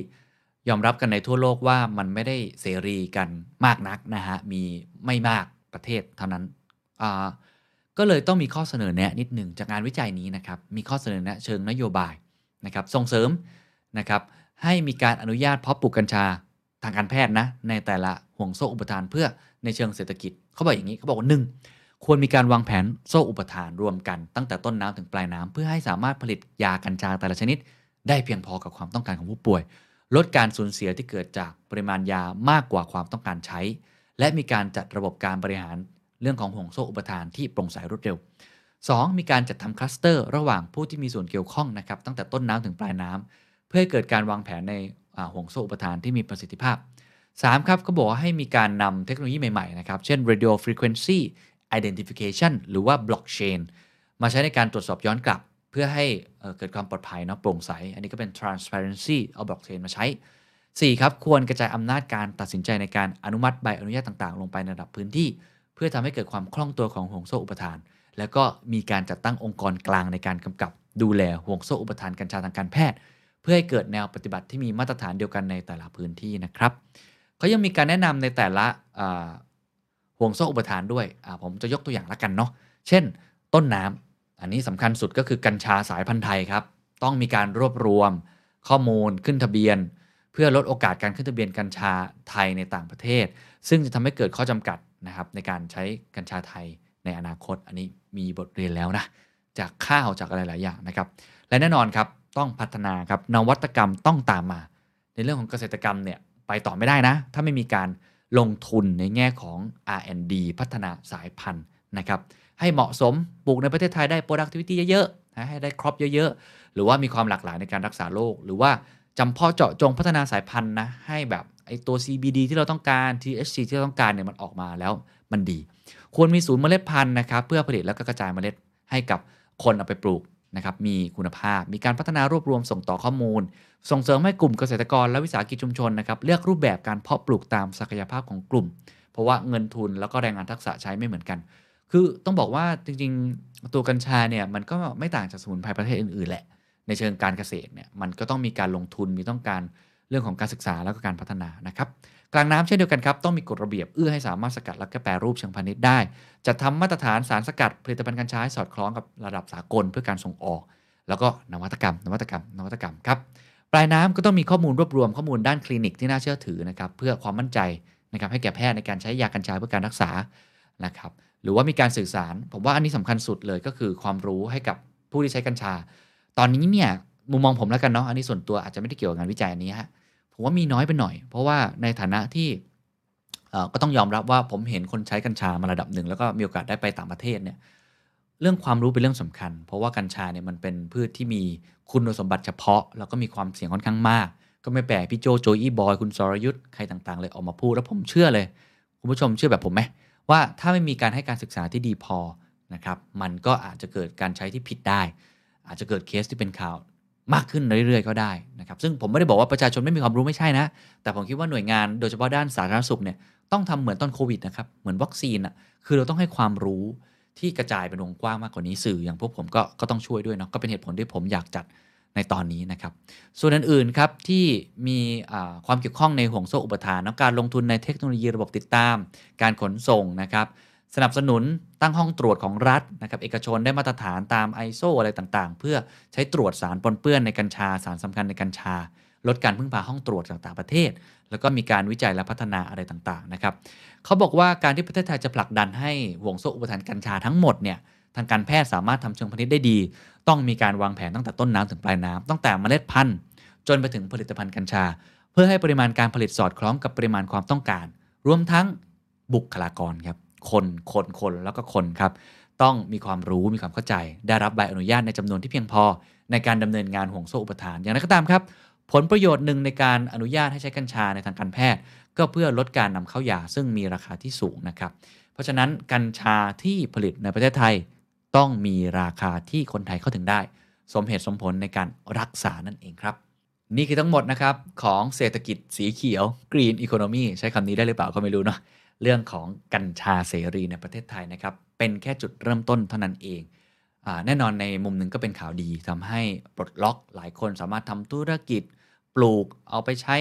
ยอมรับกันในทั่วโลกว่ามันไม่ได้เสรีกันมากนักนะฮะ มีไม่มากประเทศเท่านั้น ก็เลยต้องมีข้อเสนอแนะนิดหนึ่งจากงานวิจัยนี้นะครับ มีข้อเสนอแนะเชิงนโยบายนะครับ ส่งเสริมนะครับให้มีการอนุญาตเพาะปลูกกัญชาทางการแพทย์นะในแต่ละห่วงโซ่อุปทานเพื่อในเชิงเศรษฐกิจเขาบอกอย่างนี้เขาบอกว่าหนึ่งควรมีการวางแผนโซ่อุปทานรวมกันตั้งแต่ต้นน้ำถึงปลายน้ำเพื่อให้สามารถผลิตยากัญชาแต่ละชนิด ได้เพียงพอกับความต้องการของผู้ป่วย ลดการสูญเสียที่เกิดจากปริมาณยามากกว่าความต้องการใช้ และมีการจัดระบบการบริหารเรื่องของห่วงโซ่อุปทานที่โปร่งใสรวดเร็ว 2. มีการจัดทำคลัสเตอร์ระหว่างผู้ที่มีส่วนเกี่ยวข้องนะครับตั้งแต่ต้นน้ำถึงปลายน้ำเพื่อให้เกิดการวางแผนในห่วงโซ่อุปทานที่มีประสิทธิภาพ 3. ครับเขาบอกว่าให้มีการนำเทคโนโลยีใหม่ๆนะครับเช่น radio frequency identification หรือว่า blockchain มาใช้ในการตรวจสอบย้อนกลับ เพื่อให้เกิดความปลอดภัยเนาะโปร่งใส อันนี้ก็เป็น transparency เอา blockchain มาใช้ 4. ครับ ควรกระจายอำนาจการตัดสินใจในการอนุมัติใบอนุญาตต่างๆ ลงไปในระดับพื้นที่ เพื่อทำให้เกิดความคล่องตัวของห่วงโซ่อุปทาน แล้วก็มีการจัดตั้งองค์กรกลางในการกำกับดูแลห่วงโซ่อุปทานกัญชาทางการแพทย์ เพื่อให้เกิดแนวปฏิบัติที่มีมาตรฐานเดียวกันในแต่ละพื้นที่นะครับเขายังมีการแนะนำในแต่ละห่วงโซ่อุปทานด้วยผมจะยกตัวอย่างละกันเนาะเช่น ต้นน้ำ อันนี้สำคัญสุดก็คือกัญชาสายพันธุ์ไทยครับ ต้องมีการรวบรวม ข้อมูลขึ้นทะเบียน เพื่อลดโอกาสการขึ้นทะเบียนกัญชาไทยในต่างประเทศ ซึ่งจะทำให้เกิดข้อจำกัดนะครับในการใช้กัญชาไทยในอนาคต อันนี้มีบทเรียนแล้วนะจากข้าวจากอะไรหลายอย่างนะครับ และแน่นอนครับต้องพัฒนาครับนวัตกรรมต้องตามมา ในเรื่องของเกษตรกรรมเนี่ยไปต่อไม่ได้นะ ถ้าไม่มีการลงทุนในแง่ของ R&D พัฒนาสายพันธุ์นะครับ ให้เหมาะสมปลูกในประเทศไทยได้ productivity เยอะๆนะให้ได้ครอบเยอะๆ หรือว่ามีความหลากหลายในการรักษาโรคหรือว่าจำเพาะเจาะจงพัฒนาสายพันธุ์นะให้แบบไอตัว CBD ที่เราต้องการ THC ที่เราต้องการเนี่ยมันออกมาแล้วมันดี ควรมีศูนย์เมล็ดพันธุ์นะครับเพื่อผลิตแล้วก็กระจายเมล็ดให้กับคนเอาไปปลูกนะครับมีคุณภาพ มีการพัฒนารวบรวมส่งต่อข้อมูล ส่งเสริมให้กลุ่มเกษตรกรและวิสาหกิจชุมชนนะครับเลือกรูปแบบการเพาะปลูกตามศักยภาพของกลุ่ม เพราะว่าเงินทุนแล้วก็แรงงานทักษะใช้ไม่เหมือนกัน คือต้องบอกว่าจริงๆ ตัวกัญชาเนี่ยมันก็ไม่ต่างจากสมุนไพรประเทศอื่นๆแหละ ในเชิงการเกษตรเนี่ยมันก็ต้องมีการลงทุนมีต้องการเรื่องของการศึกษาแล้วก็การพัฒนานะครับกลางน้ำเช่นเดียวกันครับ ต้องมีกฎระเบียบเอื้อให้สามารถสกัดและแปรรูปเชิงพาณิชย์ได้ จะทำมาตรฐานสารสกัดผลิตภัณฑ์กัญชาให้สอดคล้องกับระดับสากลเพื่อการส่งออก แล้วก็นวัตกรรม นวัตกรรม นวัตกรรมครับปลายน้ำก็ต้องมีข้อมูลรวบรวมข้อมูลด้านคลินิกที่น่าเชื่อถือนะครับเพื่อความมั่นใจนะครับให้แก่แพทย์ในการใช้ยากัญชาเพื่อการรักษานะครับ หรือว่ามีการสื่อสาร ผมว่าอันนี้สำคัญสุดเลยก็คือความรู้ให้กับผู้ที่ใช้กัญชา ตอนนี้เนี่ยมุมมองผมแล้วกันเนาะอันนี้ส่วนตัวอาจจะไม่ได้เกี่ยวกับงานวิจัยอันนี้ฮะผมว่ามีน้อยไปหน่อย เพราะว่าในฐานะที่ก็ต้องยอมรับว่าผมเห็นคนใช้กัญชามาระดับหนึ่งแล้วก็มีโอกาสได้ไปต่างประเทศเนี่ยเรื่องความรู้เป็นเรื่องสำคัญ เพราะว่ากัญชาเนี่ยมันเป็นพืชที่มีคุณสมบัติเฉพาะ แล้วก็มีความเสี่ยงค่อนข้างมาก ก็ไม่แปลกพี่โจโจอี้บอยคุณสรยุทธ์ใครต่างๆ เลยออกมาพูดแล้วผมเชื่อเลย คุณผู้ชมเชื่อแบบผมไหม ว่าถ้าไม่มีการให้การศึกษาที่ดีพอนะครับมันก็อาจจะเกิดการใช้ที่ผิดได้ อาจจะเกิดเคสที่เป็นข่าวมากขึ้นเรื่อยๆ ก็ได้นะครับซึ่งผมไม่ได้บอกว่าประชาชนไม่มีความรู้ไม่ใช่นะ แต่ผมคิดว่าหน่วยงานโดยเฉพาะด้านสาธารณสุขเนี่ยต้องทำเหมือนตอนโควิดนะครับเหมือนวัคซีนอะคือเราต้องให้ความรู้ที่กระจายเป็นวงกว้างมากกว่านี้สื่ออย่างพวกผมก็ก็ต้องช่วยด้วยเนาะก็เป็นเหตุผลที่ผมอยากจัด ในตอนนี้นะครับ ส่วนอื่นๆครับที่มีความเกี่ยวข้องในห่วงโซ่อุปทานนะการลงทุนในเทคโนโลยีระบบติดตาม การขนส่งนะครับ สนับสนุนตั้งห้องตรวจของรัฐนะครับ เอกชนได้มาตรฐานตาม ISO อะไรต่างๆ เพื่อใช้ตรวจสารปนเปื้อนในกัญชาสารสำคัญในกัญชา ลดการพึ่งพาห้องตรวจจากต่างประเทศ แล้วก็มีการวิจัยและพัฒนาอะไรต่างๆนะครับเขาบอกว่าการที่ประเทศไทยจะผลักดันให้ห่วงโซ่อุปทานกัญชาทั้งหมดเนี่ย ทางการแพทย์สามารถทำเชิงพาณิชย์ได้ดี ต้องมีการวางแผนตั้งแต่ต้นน้ำถึงปลายน้ำตั้งแต่เมล็ดพันธุ์ จนไปถึงผลิตภัณฑ์กัญชา เพื่อให้ปริมาณการผลิตสอดคล้องกับปริมาณความต้องการ รวมทั้งบุคลากรครับคนคนคนแล้วก็คนครับต้องมีความรู้มีความเข้าใจ ได้รับใบอนุญาตในจำนวนที่เพียงพอ ในการดำเนินงานห่วงโซ่อุปทาน อย่างไรก็ตามครับผลประโยชน์หนึ่งในการอนุญาตให้ใช้กัญชาในทางการแพทย์ ก็เพื่อลดการนำเข้ายาซึ่งมีราคาที่สูงนะครับ เพราะฉะนั้นกัญชาที่ผลิตในประเทศไทย ต้องมีราคาที่คนไทยเข้าถึงได้ สมเหตุสมผลในการรักษานั่นเองครับ นี่คือทั้งหมดนะครับของเศรษฐกิจสีเขียว Green Economy ใช้คำนี้ได้หรือเปล่าก็ไม่รู้เนาะเรื่องของกัญชาเสรีในประเทศไทยนะครับเป็นแค่จุดเริ่มต้นเท่านั้นเองอแน่นอนในมุมหนึ่งก็เป็นข่าวดีทำให้ปลดล็อกหลายคนสามารถทำธุรกิจ ปลูกเอาไปใช้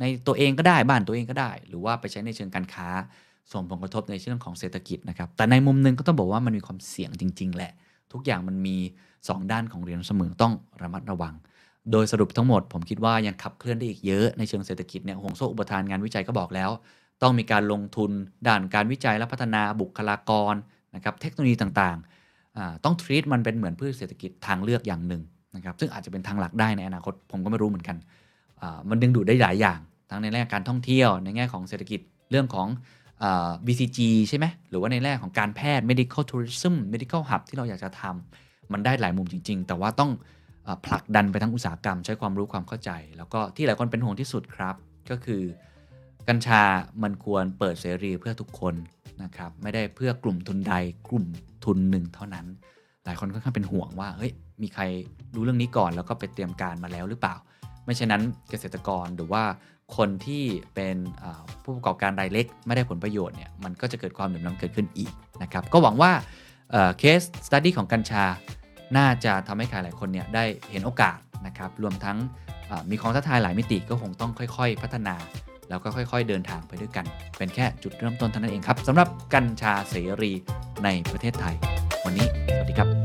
ในตัวเองก็ได้บ้านตัวเองก็ได้ หรือว่าไปใช้ในเชิงการค้า ส่งผลกระทบในเรื่องของเศรษฐกิจนะครับ แต่ในมุมนึงก็ต้องบอกว่ามันมีความเสี่ยงจริง ๆ แหละ ทุกอย่างมันมี 2 ด้านของเหรียญเสมอต้องระมัดระวัง โดยสรุปทั้งหมด ผมคิดว่ายังขับเคลื่อนได้อีกเยอะในเชิงเศรษฐกิจเนี่ยห่วงโซ่อุปทานงานวิจัยก็บอกแล้ว ต้องมีการลงทุนด้านการวิจัยและพัฒนาบุคลากรนะครับเทคโนโลยีต่างๆ ต้องทรีตมันเป็นเหมือนพืชเศรษฐกิจทางเลือกอย่างหนึ่งนะครับซึ่งอาจจะเป็นทางหลักได้ในอนาคตผมก็ไม่รู้เหมือนกัน มันดึงดูดได้หลายอย่าง ทั้งในแง่การท่องเที่ยวในแง่ของเศรษฐกิจเรื่องของ BCG ใช่ไหมหรือว่าในแรกของการแพทย์ medical tourism medical hub ที่เราอยากจะทำมันได้หลายมุมจริง ๆ แต่ว่าต้องผลักดันไปทั้งอุตสาหกรรม ใช้ความรู้ความเข้าใจ แล้วก็ที่หลายคนเป็นห่วงที่สุดครับ ก็คือกัญชามันควรเปิดเสรีเพื่อทุกคนนะครับไม่ได้เพื่อกลุ่มทุนใดกลุ่มทุนหนึ่งเท่านั้น หลายคนค่อนข้างเป็นห่วงว่าเฮ้ยมีใครรู้เรื่องนี้ก่อนแล้วก็ไปเตรียมการมาแล้วหรือเปล่า ไม่เช่นนั้นเกษตรกรหรือว่า คนที่เป็นผู้ประกอบการรายเล็ก ไม่ได้ผลประโยชน์เนี่ยมันก็จะเกิดความเหลื่อมล้ำเกิดขึ้นอีกนะครับก็หวังว่า case study ของกัญชา น่าจะทำให้ใครหลายคนเนี่ยได้เห็นโอกาสนะครับรวมทั้งมีข้อท้าทายหลายมิติก็คงต้องค่อยๆ พัฒนา แล้วก็ค่อยๆ เดินทางไปด้วยกัน เป็นแค่จุดเริ่มต้นเท่านั้นเองครับสำหรับกัญชาเสรีในประเทศไทย วันนี้สวัสดีครับ